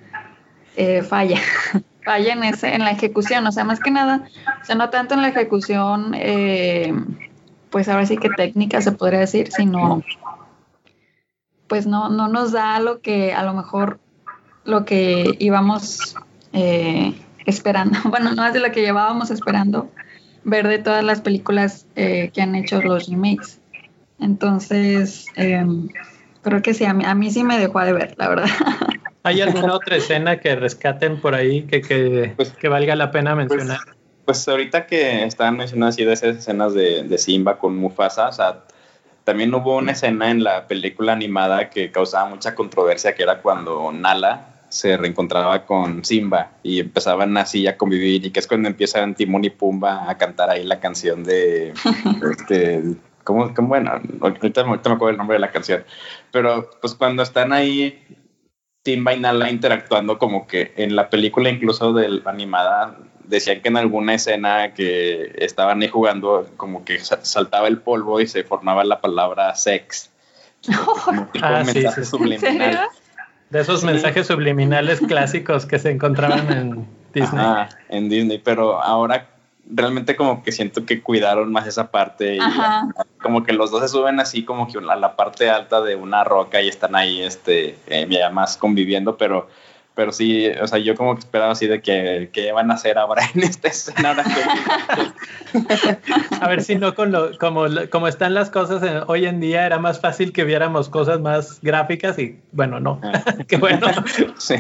eh, falla. falla en, ese, en la ejecución. O sea, más que nada, o sea, no tanto en la ejecución, eh, pues ahora sí que técnica se podría decir, sino pues no, no nos da lo que a lo mejor lo que íbamos eh, esperando, bueno, no es de lo que llevábamos esperando ver de todas las películas eh, que han hecho los remakes. Entonces, em, creo que sí, a mí, a mí sí me dejó de ver, la verdad. ¿Hay alguna otra escena que rescaten por ahí que, que, pues, que valga la pena pues, mencionar? Pues, ahorita que estaban mencionando así de esas escenas de, de Simba con Mufasa, o sea, también hubo una escena en la película animada que causaba mucha controversia, que era cuando Nala se reencontraba con Simba y empezaban así a convivir y que es cuando empiezan Timón y Pumba a cantar ahí la canción de... este, ¿cómo, bueno, ahorita, me acuerdo el nombre de la canción, pero pues cuando están ahí Simba y Nala interactuando como que en la película incluso de la animada decían que en alguna escena que estaban ahí jugando, como que saltaba el polvo y se formaba la palabra sex. ah, sí, De esos mensajes subliminales clásicos que se encontraban en Disney. Ah, en Disney, pero ahora realmente como que siento que cuidaron más esa parte y como que los dos se suben así como que a la parte alta de una roca y están ahí este eh, ya más conviviendo, pero pero sí, o sea, yo como que esperaba así de que, que van a hacer ahora en esta escena. a ver si no, con lo, como, como están las cosas hoy en día, era más fácil que viéramos cosas más gráficas y bueno, no. Ah. Qué bueno. sí,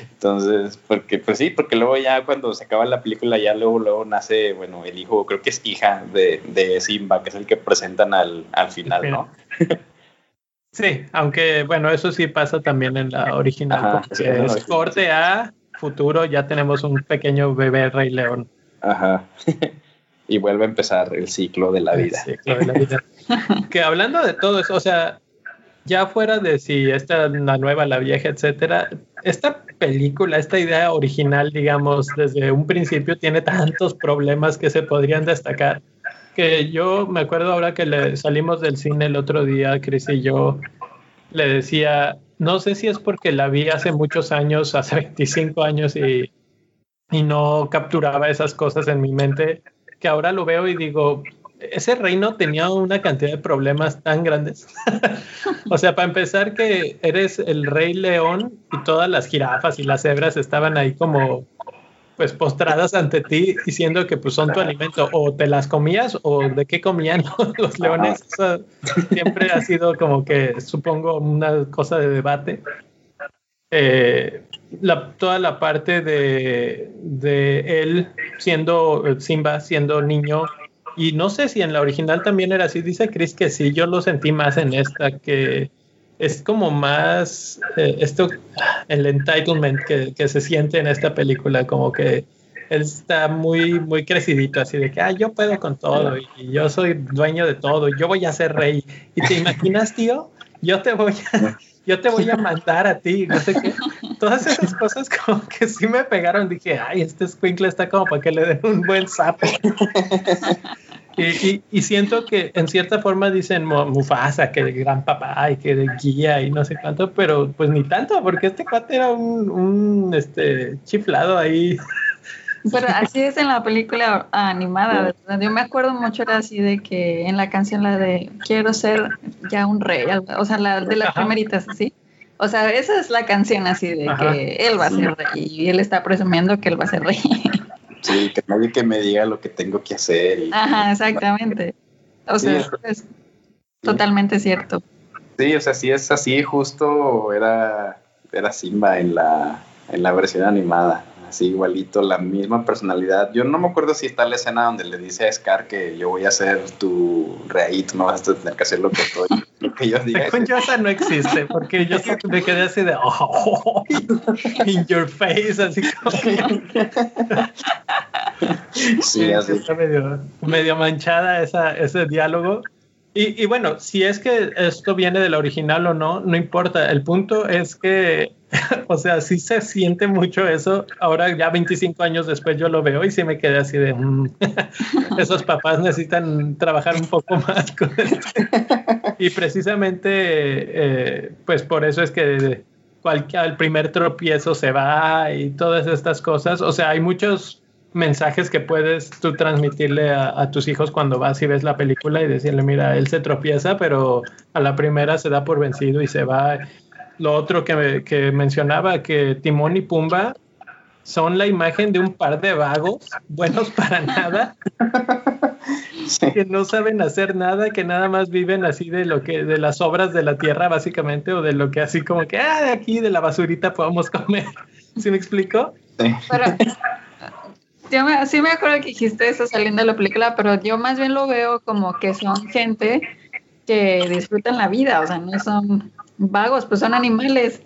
entonces, porque pues sí, porque luego ya cuando se acaba la película, ya luego, luego nace, bueno, el hijo, creo que es hija de, de Simba, que es el que presentan al, al final, ¿no? Sí, aunque bueno, eso sí pasa también en la original. es corte a futuro, ya tenemos un pequeño bebé Rey León. Ajá. y vuelve a empezar el ciclo de la vida. ciclo de la vida. que hablando de todo eso, o sea, ya fuera de si esta es la nueva, la vieja, etcétera, esta película, esta idea original, digamos, desde un principio tiene tantos problemas que se podrían destacar que yo me acuerdo ahora que le salimos del cine el otro día, Chris y yo, le decía, no sé si es porque la vi hace muchos años, hace 25 años y, y no capturaba esas cosas en mi mente, que ahora lo veo y digo, ese reino tenía una cantidad de problemas tan grandes. o sea, para empezar que eres el rey león y todas las jirafas y las cebras estaban ahí como pues postradas ante ti diciendo que pues son tu alimento o te las comías o de qué comían los leones. Eso siempre ha sido como que supongo una cosa de debate. Eh, la, toda la parte de, de él siendo Simba, siendo niño, y no sé si en la original también era así, dice Chris que sí, yo lo sentí más en esta, que es como más eh, esto, el entitlement que, que, se siente en esta película, como que él está muy, muy crecidito, así de que, ah, yo puedo con todo y yo soy dueño de todo, yo voy a ser rey. ¿Y te imaginas, tío? Yo te voy a, yo te voy a mandar a ti, no sé qué. Todas esas cosas como que sí me pegaron. Dije, ay, este squinkle está como para que le den un buen sapo. Y, siento que en cierta forma dicen Mufasa, que el gran papá y que de guía y no sé cuánto, pero pues ni tanto, porque este cuate era un, este, chiflado ahí. Pero así es en la película animada, ¿verdad? Yo me acuerdo mucho era así de que en la canción la de quiero ser ya un rey, o sea, la de las primeritas, así. O sea, esa es la canción así de que él va a ser rey y él está presumiendo que él va a ser rey. Sí, que nadie que me diga lo que tengo que hacer. Ajá, exactamente. O sea, es totalmente cierto. Sí, o sea, si es así, justo era, era Simba en la, en la versión animada. Así igualito, la misma personalidad. Yo no me acuerdo si está la escena donde le dice a Scar que yo voy a ser tu rey, tú no vas a tener que hacer lo que, lo que yo diga. Con Yosa no existe, porque yo me quedé así de, oh, in your face, así como Sí, así. Está medio, medio manchada esa, ese diálogo. Y, y, bueno, si es que esto viene de la original o no, no importa. El punto es que o sea, sí se siente mucho eso. Ahora ya 25 años después yo lo veo y sí me quedé así de, mm, esos papás necesitan trabajar un poco más con esto. Y precisamente, eh, pues por eso es que al primer tropiezo se va y todas estas cosas. O sea, hay muchos mensajes que puedes tú transmitirle a, tus hijos cuando vas y ves la película y decirle, mira, él se tropieza, pero a la primera se da por vencido y se va. Lo otro que, que mencionaba, que Timón y Pumba son la imagen de un par de vagos, buenos para nada, que no saben hacer nada, que nada más viven así de lo que, de las obras de la tierra, básicamente, o de lo que así como que, ah, de aquí de la basurita podemos comer. ¿Sí me explico? Sí. Pero, yo me, sí me acuerdo que dijiste eso saliendo de la película, pero yo más bien lo veo como que son gente que disfrutan la vida, o sea, no son vagos, pues son animales.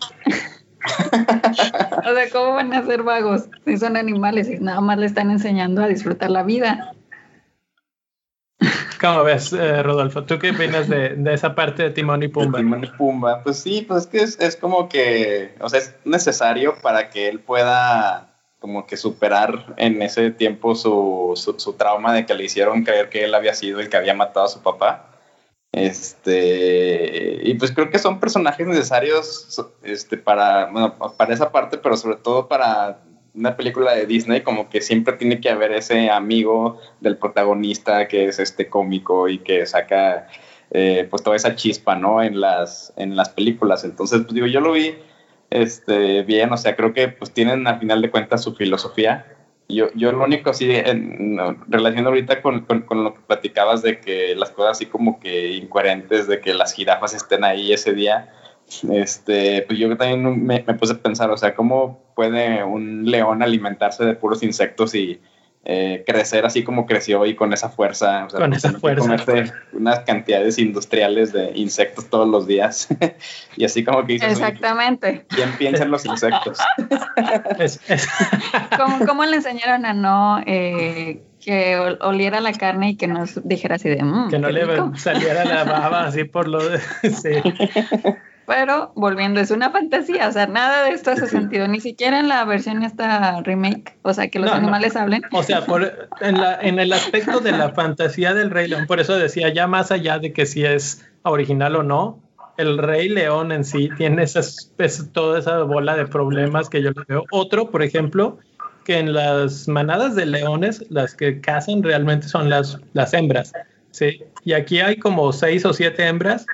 o sea, ¿cómo van a ser vagos si son animales y nada más le están enseñando a disfrutar la vida? ¿Cómo ves, eh, Rodolfo? ¿Tú qué opinas de, esa parte de Timón y Pumba? Timón y Pumba, pues sí, pues es que es, es como que, o sea, es necesario para que él pueda como que superar en ese tiempo su, su, trauma de que le hicieron creer que él había sido el que había matado a su papá. Este, y pues creo que son personajes necesarios este, para, bueno, para esa parte, pero sobre todo para una película de Disney, como que siempre tiene que haber ese amigo del protagonista que es este cómico y que saca eh, pues toda esa chispa, ¿no? En las, en las películas. Entonces, pues digo, yo lo vi este, bien, o sea, creo que pues tienen al final de cuentas su filosofía. Yo, yo lo único así, en, relación ahorita con, con, lo que platicabas de que las cosas así como que incoherentes, de que las jirafas estén ahí ese día, este, pues yo también me, me puse a pensar, o sea, ¿cómo puede un león alimentarse de puros insectos y, eh, crecer así como creció y con esa fuerza. con esa fuerza. unas cantidades industriales de insectos todos los días. y así como que Exactamente. ¿Quién piensa en los insectos? ¿Cómo, le enseñaron a no eh, que oliera la carne y que nos dijera así de... Mm, que no le saliera la baba así por lo de... sí. Pero volviendo, es una fantasía, o sea, nada de esto hace sentido, ni siquiera en la versión esta remake, o sea, que los animales hablen. O sea, en, la, en el aspecto de la fantasía del Rey León, por eso decía, ya más allá de que si es original o no, el Rey León en sí tiene esas, toda esa bola de problemas que yo le veo. Otro, por ejemplo, que en las manadas de leones, las que cazan realmente son las, las hembras, ¿sí? Y aquí hay como seis o siete hembras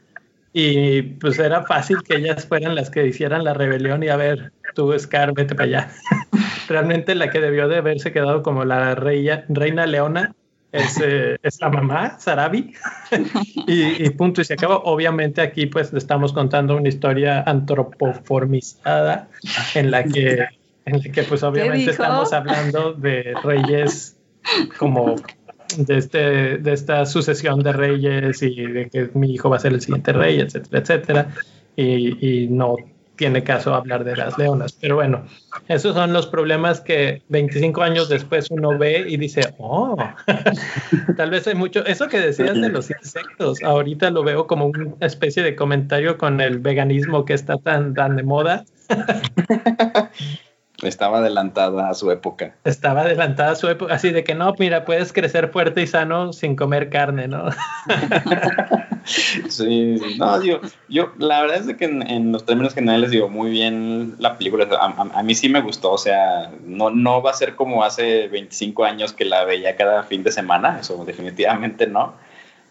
y pues era fácil que ellas fueran las que hicieran la rebelión y a ver, tú Scar, vete para allá. Realmente la que debió de haberse quedado como la reina, reina leona es, eh, es la mamá, Sarabi. y, punto, y se acaba. Obviamente aquí pues estamos contando una historia antropoformizada en la que, en la que pues obviamente estamos hablando de reyes como de, este, de esta sucesión de reyes y de que mi hijo va a ser el siguiente rey, etcétera, etcétera. Y, y no tiene caso hablar de las leonas. Pero bueno, esos son los problemas que 25 años después uno ve y dice, oh, tal vez hay mucho. Eso que decías de los insectos, ahorita lo veo como una especie de comentario con el veganismo que está tan, tan de moda. Estaba adelantada a su época. Estaba adelantada a su época, así de que no, mira, puedes crecer fuerte y sano sin comer carne, ¿no? sí, no, digo, yo, la verdad es que en, los términos generales digo muy bien la película, a, mí sí me gustó, o sea, no, no va a ser como hace 25 años que la veía cada fin de semana, eso definitivamente no,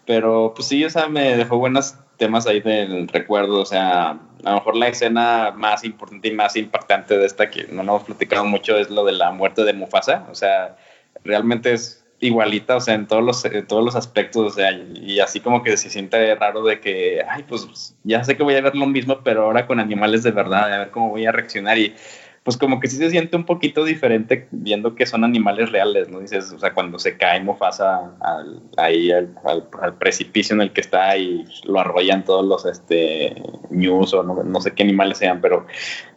pero pues sí, o sea, me dejó buenos temas ahí del recuerdo, o sea, a lo mejor la escena más importante y más impactante de esta que no nos hemos platicado mucho es lo de la muerte de Mufasa. O sea, realmente es igualita, o sea, en todos los, todos los aspectos, o sea, y así como que se siente raro de que, ay, pues ya sé que voy a ver lo mismo, pero ahora con animales de verdad, a ver cómo voy a reaccionar y pues como que sí se siente un poquito diferente viendo que son animales reales, ¿no? Dices, o sea, cuando se cae Mufasa al, ahí al, precipicio en el que está y lo arrollan todos los, este, news o no, sé qué animales sean, pero,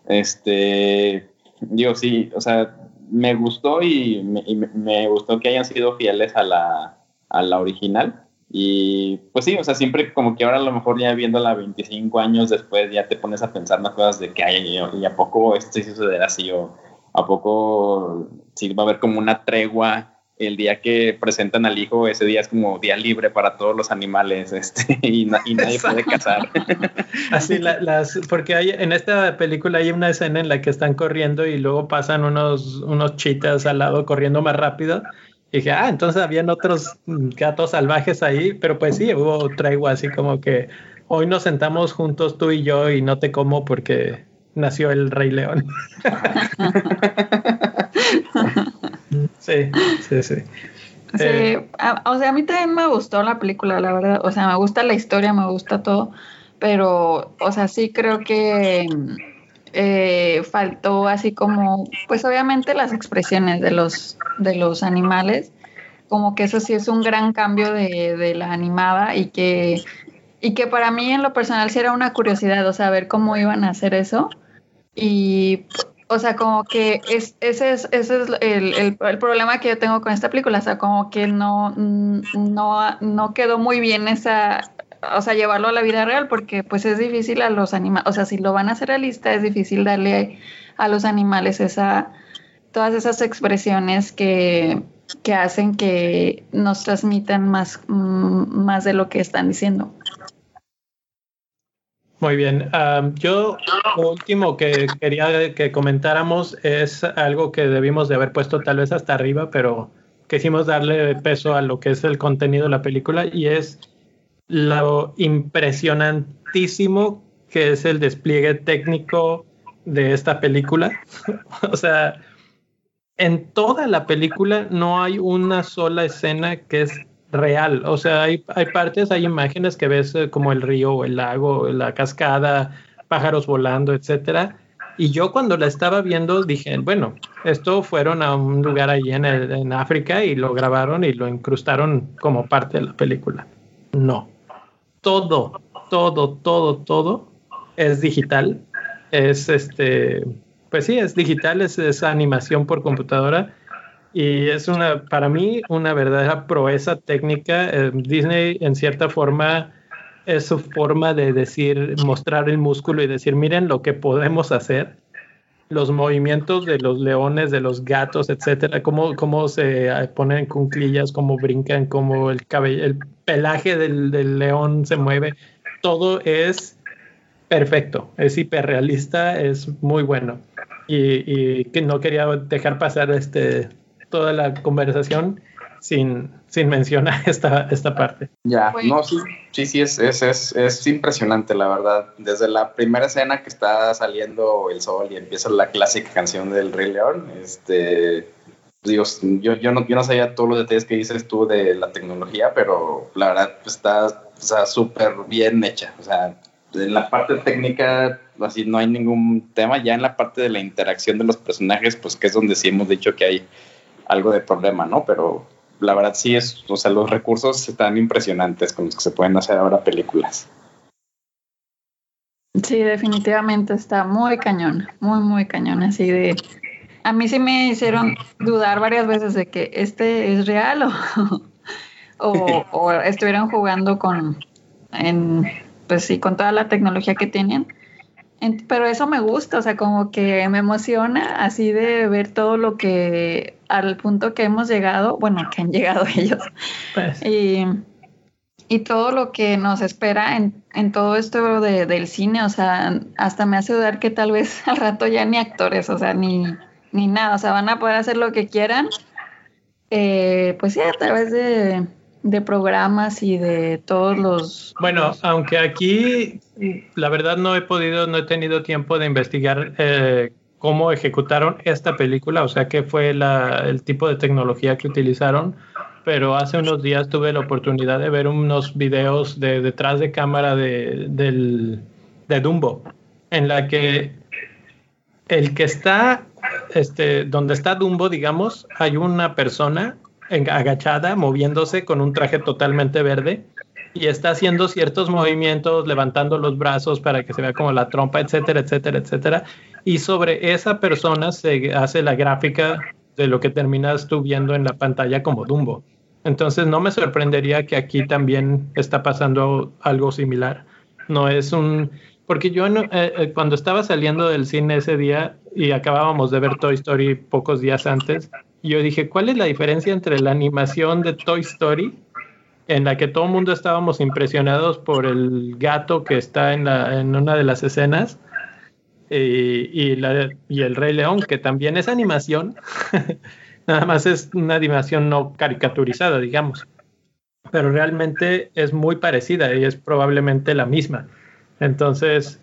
este, digo, sí, o sea, me gustó y me, gustó que hayan sido fieles a la, a la original. Y pues sí, o sea, siempre como que ahora a lo mejor ya viéndola 25 años después ya te pones a pensar más cosas de que hay y a poco esto sí sucederá así o a poco sí va a haber como una tregua el día que presentan al hijo, ese día es como día libre para todos los animales este, y, nadie puede cazar. Así, las, porque hay, en esta película hay una escena en la que están corriendo y luego pasan unos, unos chitas al lado corriendo más rápido. Y dije, ah, entonces habían otros gatos salvajes ahí, pero pues sí, hubo traigo así como que hoy nos sentamos juntos tú y yo y no te como porque nació el Rey León. sí, sí, sí. Sí, eh, o sea, a mí también me gustó la película, la verdad. O sea, me gusta la historia, me gusta todo, pero, o sea, sí creo que eh, faltó así como, pues obviamente las expresiones de los, de los animales, como que eso sí es un gran cambio de, de la animada y que, y que para mí en lo personal sí era una curiosidad, o sea, ver cómo iban a hacer eso. Y o sea, como que es, ese es, ese es el, el, el, problema que yo tengo con esta película. O sea, como que no, no, no quedó muy bien esa, o sea, llevarlo a la vida real, porque pues es difícil a los animales, o sea, si lo van a hacer realista, es difícil darle a los animales esa, todas esas expresiones que, que hacen que nos transmitan más, mm, más de lo que están diciendo. Muy bien. yo lo último que quería que comentáramos es algo que debimos de haber puesto tal vez hasta arriba, pero quisimos darle peso a lo que es el contenido de la película y es lo impresionantísimo que es el despliegue técnico de esta película. o sea, en toda la película no hay una sola escena que es real. O sea, hay, hay partes, hay imágenes que ves eh, como el río, el lago, la cascada, pájaros volando, etcétera. Y yo cuando la estaba viendo dije, bueno, esto fueron a un lugar allí en, en África y lo grabaron y lo incrustaron como parte de la película. No. Todo, todo, todo, todo es digital. Es este, pues sí, es digital, es, es animación por computadora y es una, para mí, una verdadera proeza técnica. Eh, Disney, en cierta forma, es su forma de decir, mostrar el músculo y decir, miren lo que podemos hacer. Los movimientos de los leones, de los gatos, etcétera, cómo, cómo se ponen cunclillas, cómo brincan, cómo el cabello, el pelaje del, del león se mueve. Todo es perfecto, es hiperrealista, es muy bueno. Y, y que no quería dejar pasar este toda la conversación sin, sin mencionar esta, esta parte. Ya, no, sí, sí, sí, es, es, es, es, impresionante, la verdad. Desde la primera escena que está saliendo el sol y empieza la clásica canción del Rey León, este, digo, yo, yo, no, yo no sabía todos los detalles que dices tú de la tecnología, pero la verdad está súper bien hecha. O sea, en la parte técnica, así no hay ningún tema. Ya en la parte de la interacción de los personajes, pues que es donde sí hemos dicho que hay algo de problema, ¿no? Pero la verdad sí es, o sea, los recursos están impresionantes con los que se pueden hacer ahora películas. Sí, definitivamente está muy cañón, muy, muy cañón, así de... A mí sí me hicieron dudar varias veces de que este es real o, o, o estuvieran jugando con, en, pues sí, con toda la tecnología que tienen pero eso me gusta, o sea, como que me emociona así de ver todo lo que, al punto que hemos llegado, bueno, que han llegado ellos. Pues. Y, y, todo lo que nos espera en, en todo esto de, del cine, o sea, hasta me hace dudar que tal vez al rato ya ni actores, o sea, ni, ni nada, o sea, van a poder hacer lo que quieran. Eh, pues sí, a través de, de programas y de todos los... Bueno, aunque aquí la verdad no he podido, no he tenido tiempo de investigar eh, cómo ejecutaron esta película, o sea, qué fue el tipo de tecnología que utilizaron, pero hace unos días tuve la oportunidad de ver unos videos de detrás de cámara de, del, de Dumbo, en la que el que está, este, donde está Dumbo, digamos, hay una persona agachada, moviéndose con un traje totalmente verde y está haciendo ciertos movimientos, levantando los brazos para que se vea como la trompa, etcétera, etcétera, etcétera. Y sobre esa persona se hace la gráfica de lo que terminas tú viendo en la pantalla como Dumbo. Entonces no me sorprendería que aquí también está pasando algo similar. No es un... Porque yo eh, eh, cuando estaba saliendo del cine ese día y acabábamos de ver Toy Story pocos días antes, yo dije, ¿cuál es la diferencia entre la animación de Toy Story, en la que todo el mundo estábamos impresionados por el gato que está en, la, en una de las escenas, y, la, y el Rey León, que también es animación, nada más es una animación no caricaturizada, digamos, pero realmente es muy parecida y es probablemente la misma. Entonces,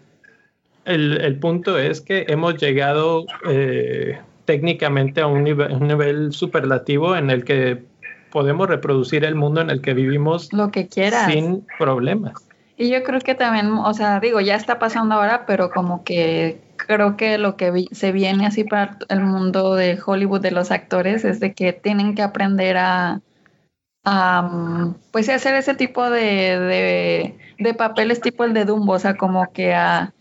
el, el punto es que hemos llegado eh, técnicamente a un nivel, un nivel superlativo en el que podemos reproducir el mundo en el que vivimos lo que quieras sin problemas. Y yo creo que también, o sea, digo, ya está pasando ahora, pero como que creo que lo que se viene así para el mundo de Hollywood de los actores es de que tienen que aprender a, a pues hacer ese tipo de, de, de, papeles tipo el de Dumbo, o sea, como que a,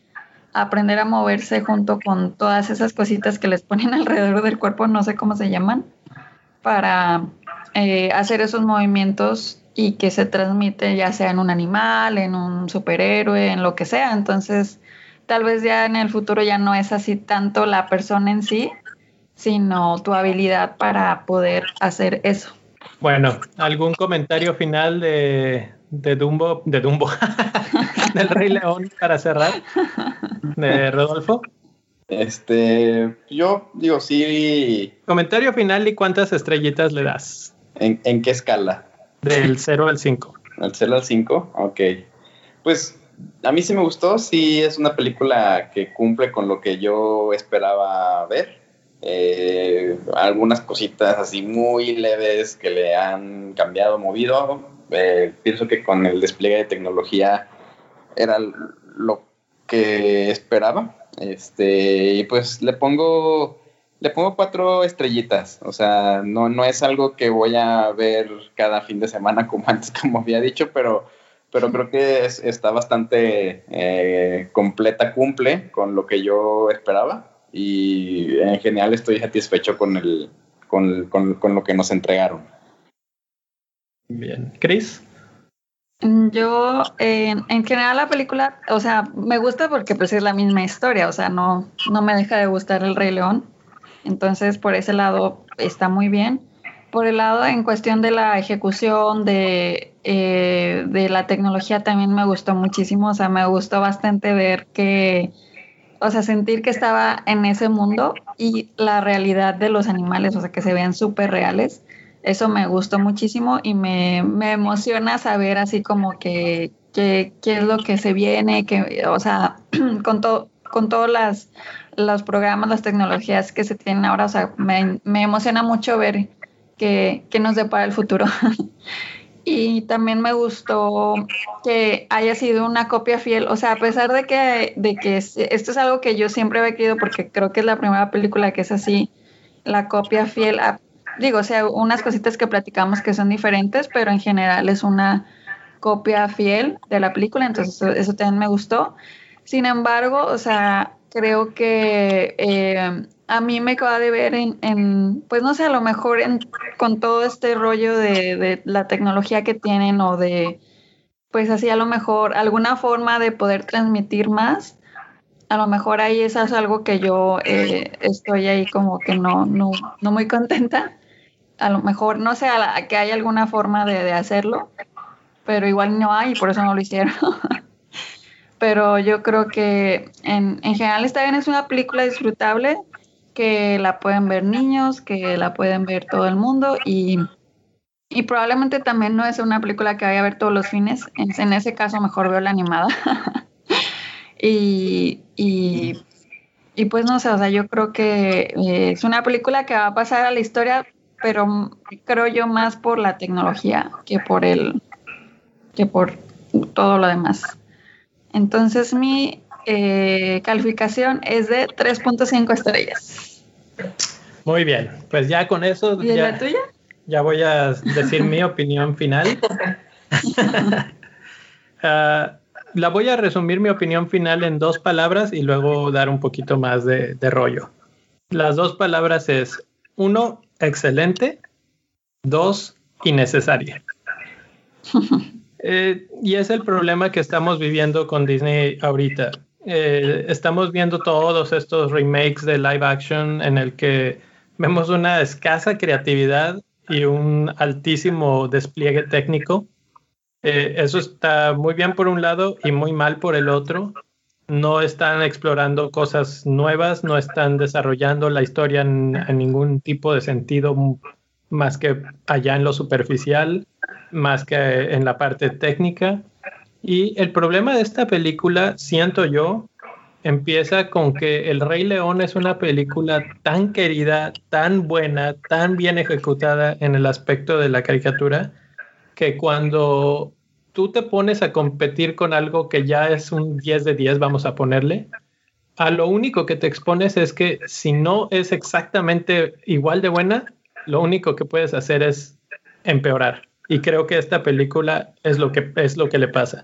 aprender a moverse junto con todas esas cositas que les ponen alrededor del cuerpo, no sé cómo se llaman, para eh, hacer esos movimientos y que se transmite ya sea en un animal, en un superhéroe, en lo que sea. Entonces, tal vez ya en el futuro ya no es así tanto la persona en sí, sino tu habilidad para poder hacer eso. Bueno, ¿algún comentario final de, de Dumbo, de Dumbo, del Rey León para cerrar? ¿De Rodolfo? Este, yo digo sí. Comentario final y cuántas estrellitas le das. ¿En, en qué escala? Del 0 al 5. Del 0 al 5, ok. Pues a mí sí me gustó, sí es una película que cumple con lo que yo esperaba ver. Eh, algunas cositas así muy leves que le han cambiado, movido. Eh, pienso que con el despliegue de tecnología era lo que esperaba. Este, y pues le pongo le pongo cuatro estrellitas, o sea, no, no es algo que voy a ver cada fin de semana como antes, como había dicho, pero, pero creo que está bastante eh, completa, cumple con lo que yo esperaba y en general estoy satisfecho con, el, con, con, con lo que nos entregaron. Bien, Chris. Yo, en general la película, o sea, me gusta porque pues es la misma historia, o sea, no, no me deja de gustar El Rey León entonces, por ese lado está muy bien. Por el lado, en cuestión de la ejecución, de, eh, de la tecnología, también me gustó muchísimo. O sea, me gustó bastante ver que, o sea, sentir que estaba en ese mundo y la realidad de los animales, o sea, que se vean súper reales. Eso me gustó muchísimo y me, me emociona saber así como que, qué es lo que se viene, que, o sea, con, todo con todas las los programas, las tecnologías que se tienen ahora, o sea, me, emociona mucho ver que, que nos depara el futuro. y también me gustó que haya sido una copia fiel, o sea, a pesar de que, de que esto es algo que yo siempre había querido, porque creo que es la primera película que es así, la copia fiel, digo, o sea, unas cositas que platicamos que son diferentes, pero en general es una copia fiel de la película, entonces eso, también me gustó. Sin embargo, o sea, creo que eh, a mí me acaba de ver en, pues no sé, a lo mejor con todo este rollo de, la tecnología que tienen o de, pues así a lo mejor alguna forma de poder transmitir más. A lo mejor ahí es algo que yo eh, estoy ahí como que no, no, no muy contenta. A lo mejor, no sé, que hay alguna forma de, de hacerlo, pero igual no hay y por eso no lo hicieron. pero yo creo que en, en general está bien, es una película disfrutable que la pueden ver niños, que la pueden ver todo el mundo y, y probablemente también no es una película que vaya a ver todos los fines, en, en ese caso mejor veo la animada. y, y, y, pues no sé, o sea, yo creo que eh, es una película que va a pasar a la historia, pero creo yo más por la tecnología que por el que por todo lo demás. Entonces mi eh, calificación es de 3.5 estrellas. Muy bien, pues ya con eso... ¿Y ya, la tuya? Ya voy a decir mi opinión final. Ah, la voy a resumir mi opinión final en dos palabras y luego dar un poquito más de, de rollo. Las dos palabras es, uno, excelente, dos, innecesaria. Eh, y es el problema que estamos viviendo con Disney ahorita. Eh, estamos viendo todos estos remakes de live action en el que vemos una escasa creatividad y un altísimo despliegue técnico. Eh, eso está muy bien por un lado y muy mal por el otro. No están explorando cosas nuevas, no están desarrollando la historia en, ningún tipo de sentido más que allá en lo superficial, más que en la parte técnica. Y el problema de esta película, siento yo, empieza con que El Rey León es una película tan querida, tan buena, tan bien ejecutada en el aspecto de la caricatura, que cuando tú te pones a competir con algo que ya es un 10 de 10, vamos a ponerle, a lo único que te expones es que si no es exactamente igual de buena, lo único que puedes hacer es empeorar. Y creo que esta película es lo que, es lo que le pasa.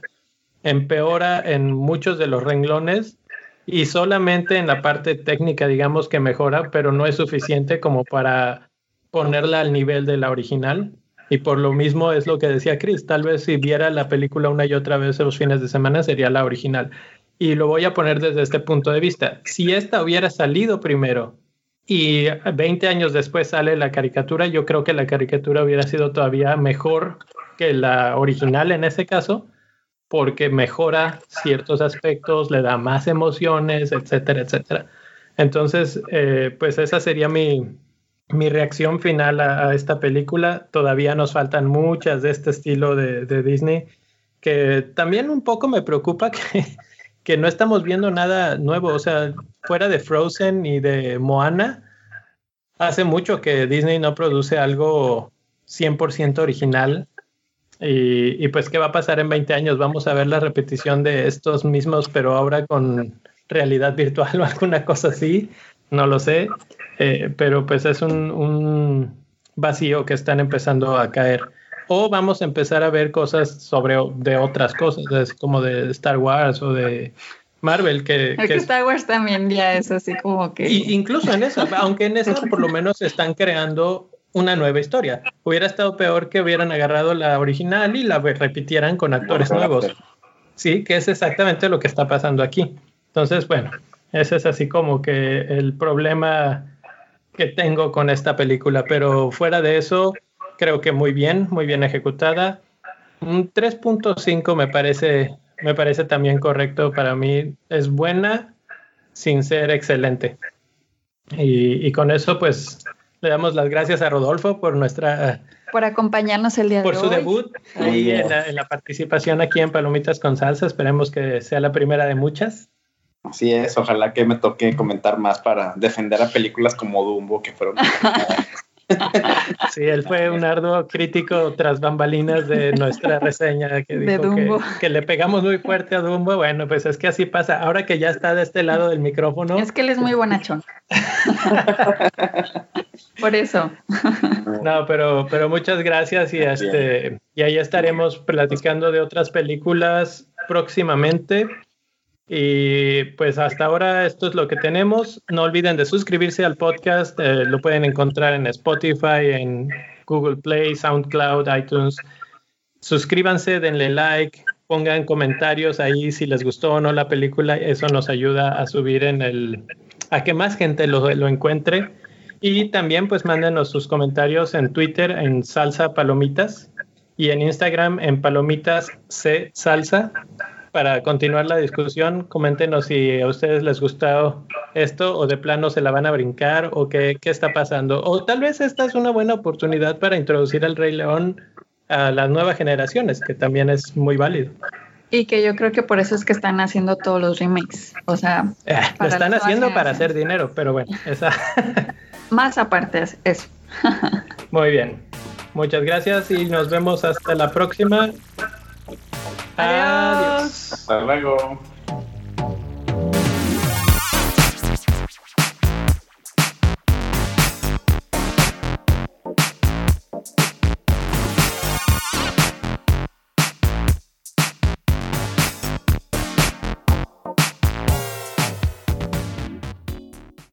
Empeora en muchos de los renglones y solamente en la parte técnica, digamos que mejora, pero no es suficiente como para ponerla al nivel de la original. Y por lo mismo es lo que decía Chris, tal vez si viera la película una y otra vez los fines de semana sería la original. Y lo voy a poner desde este punto de vista. Si esta hubiera salido primero y 20 años después sale la caricatura, yo creo que la caricatura hubiera sido todavía mejor que la original en ese caso, porque mejora ciertos aspectos, le da más emociones, etcétera, etcétera. Entonces, eh, pues esa sería mi, mi reacción final a, esta película. Todavía nos faltan muchas de este estilo de, Disney, que también un poco me preocupa que, que, no estamos viendo nada nuevo. O sea, fuera de Frozen y de Moana, hace mucho que Disney no produce algo 100% original y, pues, ¿qué va a pasar en 20 años? Vamos a ver la repetición de estos mismos, pero ahora con realidad virtual o alguna cosa así. No lo sé. Eh, pero pues es un, vacío que están empezando a caer. O vamos a empezar a ver cosas sobre de otras cosas, como de Star Wars o de Marvel, que, que, Star Wars también ya es así como que... incluso en eso, aunque en eso por lo menos están creando una nueva historia. Hubiera estado peor que hubieran agarrado la original y la repitieran con actores nuevos. Sí, que es exactamente lo que está pasando aquí. Entonces, bueno, ese es así como que el problema que tengo con esta película, pero fuera de eso, creo que muy bien, muy bien ejecutada. Un 3.5 me parece, me parece también correcto para mí. Es buena sin ser excelente. Y, y con eso, pues, le damos las gracias a Rodolfo por nuestra... Por acompañarnos el día de hoy. Por su debut y en la, participación aquí en Palomitas con Salsa. Esperemos que sea la primera de muchas. Así es, ojalá que me toque comentar más para defender a películas como Dumbo, que fueron Sí, él fue un arduo crítico tras bambalinas de nuestra reseña que dijo que, le pegamos muy fuerte a Dumbo. Bueno, pues es que así pasa. Ahora que ya está de este lado del micrófono. Es que él es muy bonachón. Por eso. No, pero, pero muchas gracias y, este, y ahí estaremos platicando de otras películas próximamente. Y pues hasta ahora esto es lo que tenemos. No olviden de suscribirse al podcast. Eh, lo pueden encontrar en Spotify, en Google Play, SoundCloud, iTunes. Suscríbanse, denle like, pongan comentarios ahí si les gustó o no la película. Eso nos ayuda a subir en el, a que más gente lo, lo encuentre. Y también pues mándenos sus comentarios en Twitter en Salsa Palomitas y en Instagram en Palomitas C Salsa para continuar la discusión, coméntenos si a ustedes les gustó esto o de plano se la van a brincar o qué, qué está pasando. O tal vez esta es una buena oportunidad para introducir al Rey León a las nuevas generaciones, que también es muy válido. Y que yo creo que por eso es que están haciendo todos los remakes. O sea, eh, lo están haciendo para hacer dinero, pero bueno, esa. Más aparte es eso. muy bien. Muchas gracias y nos vemos hasta la próxima. Adiós. Hasta luego.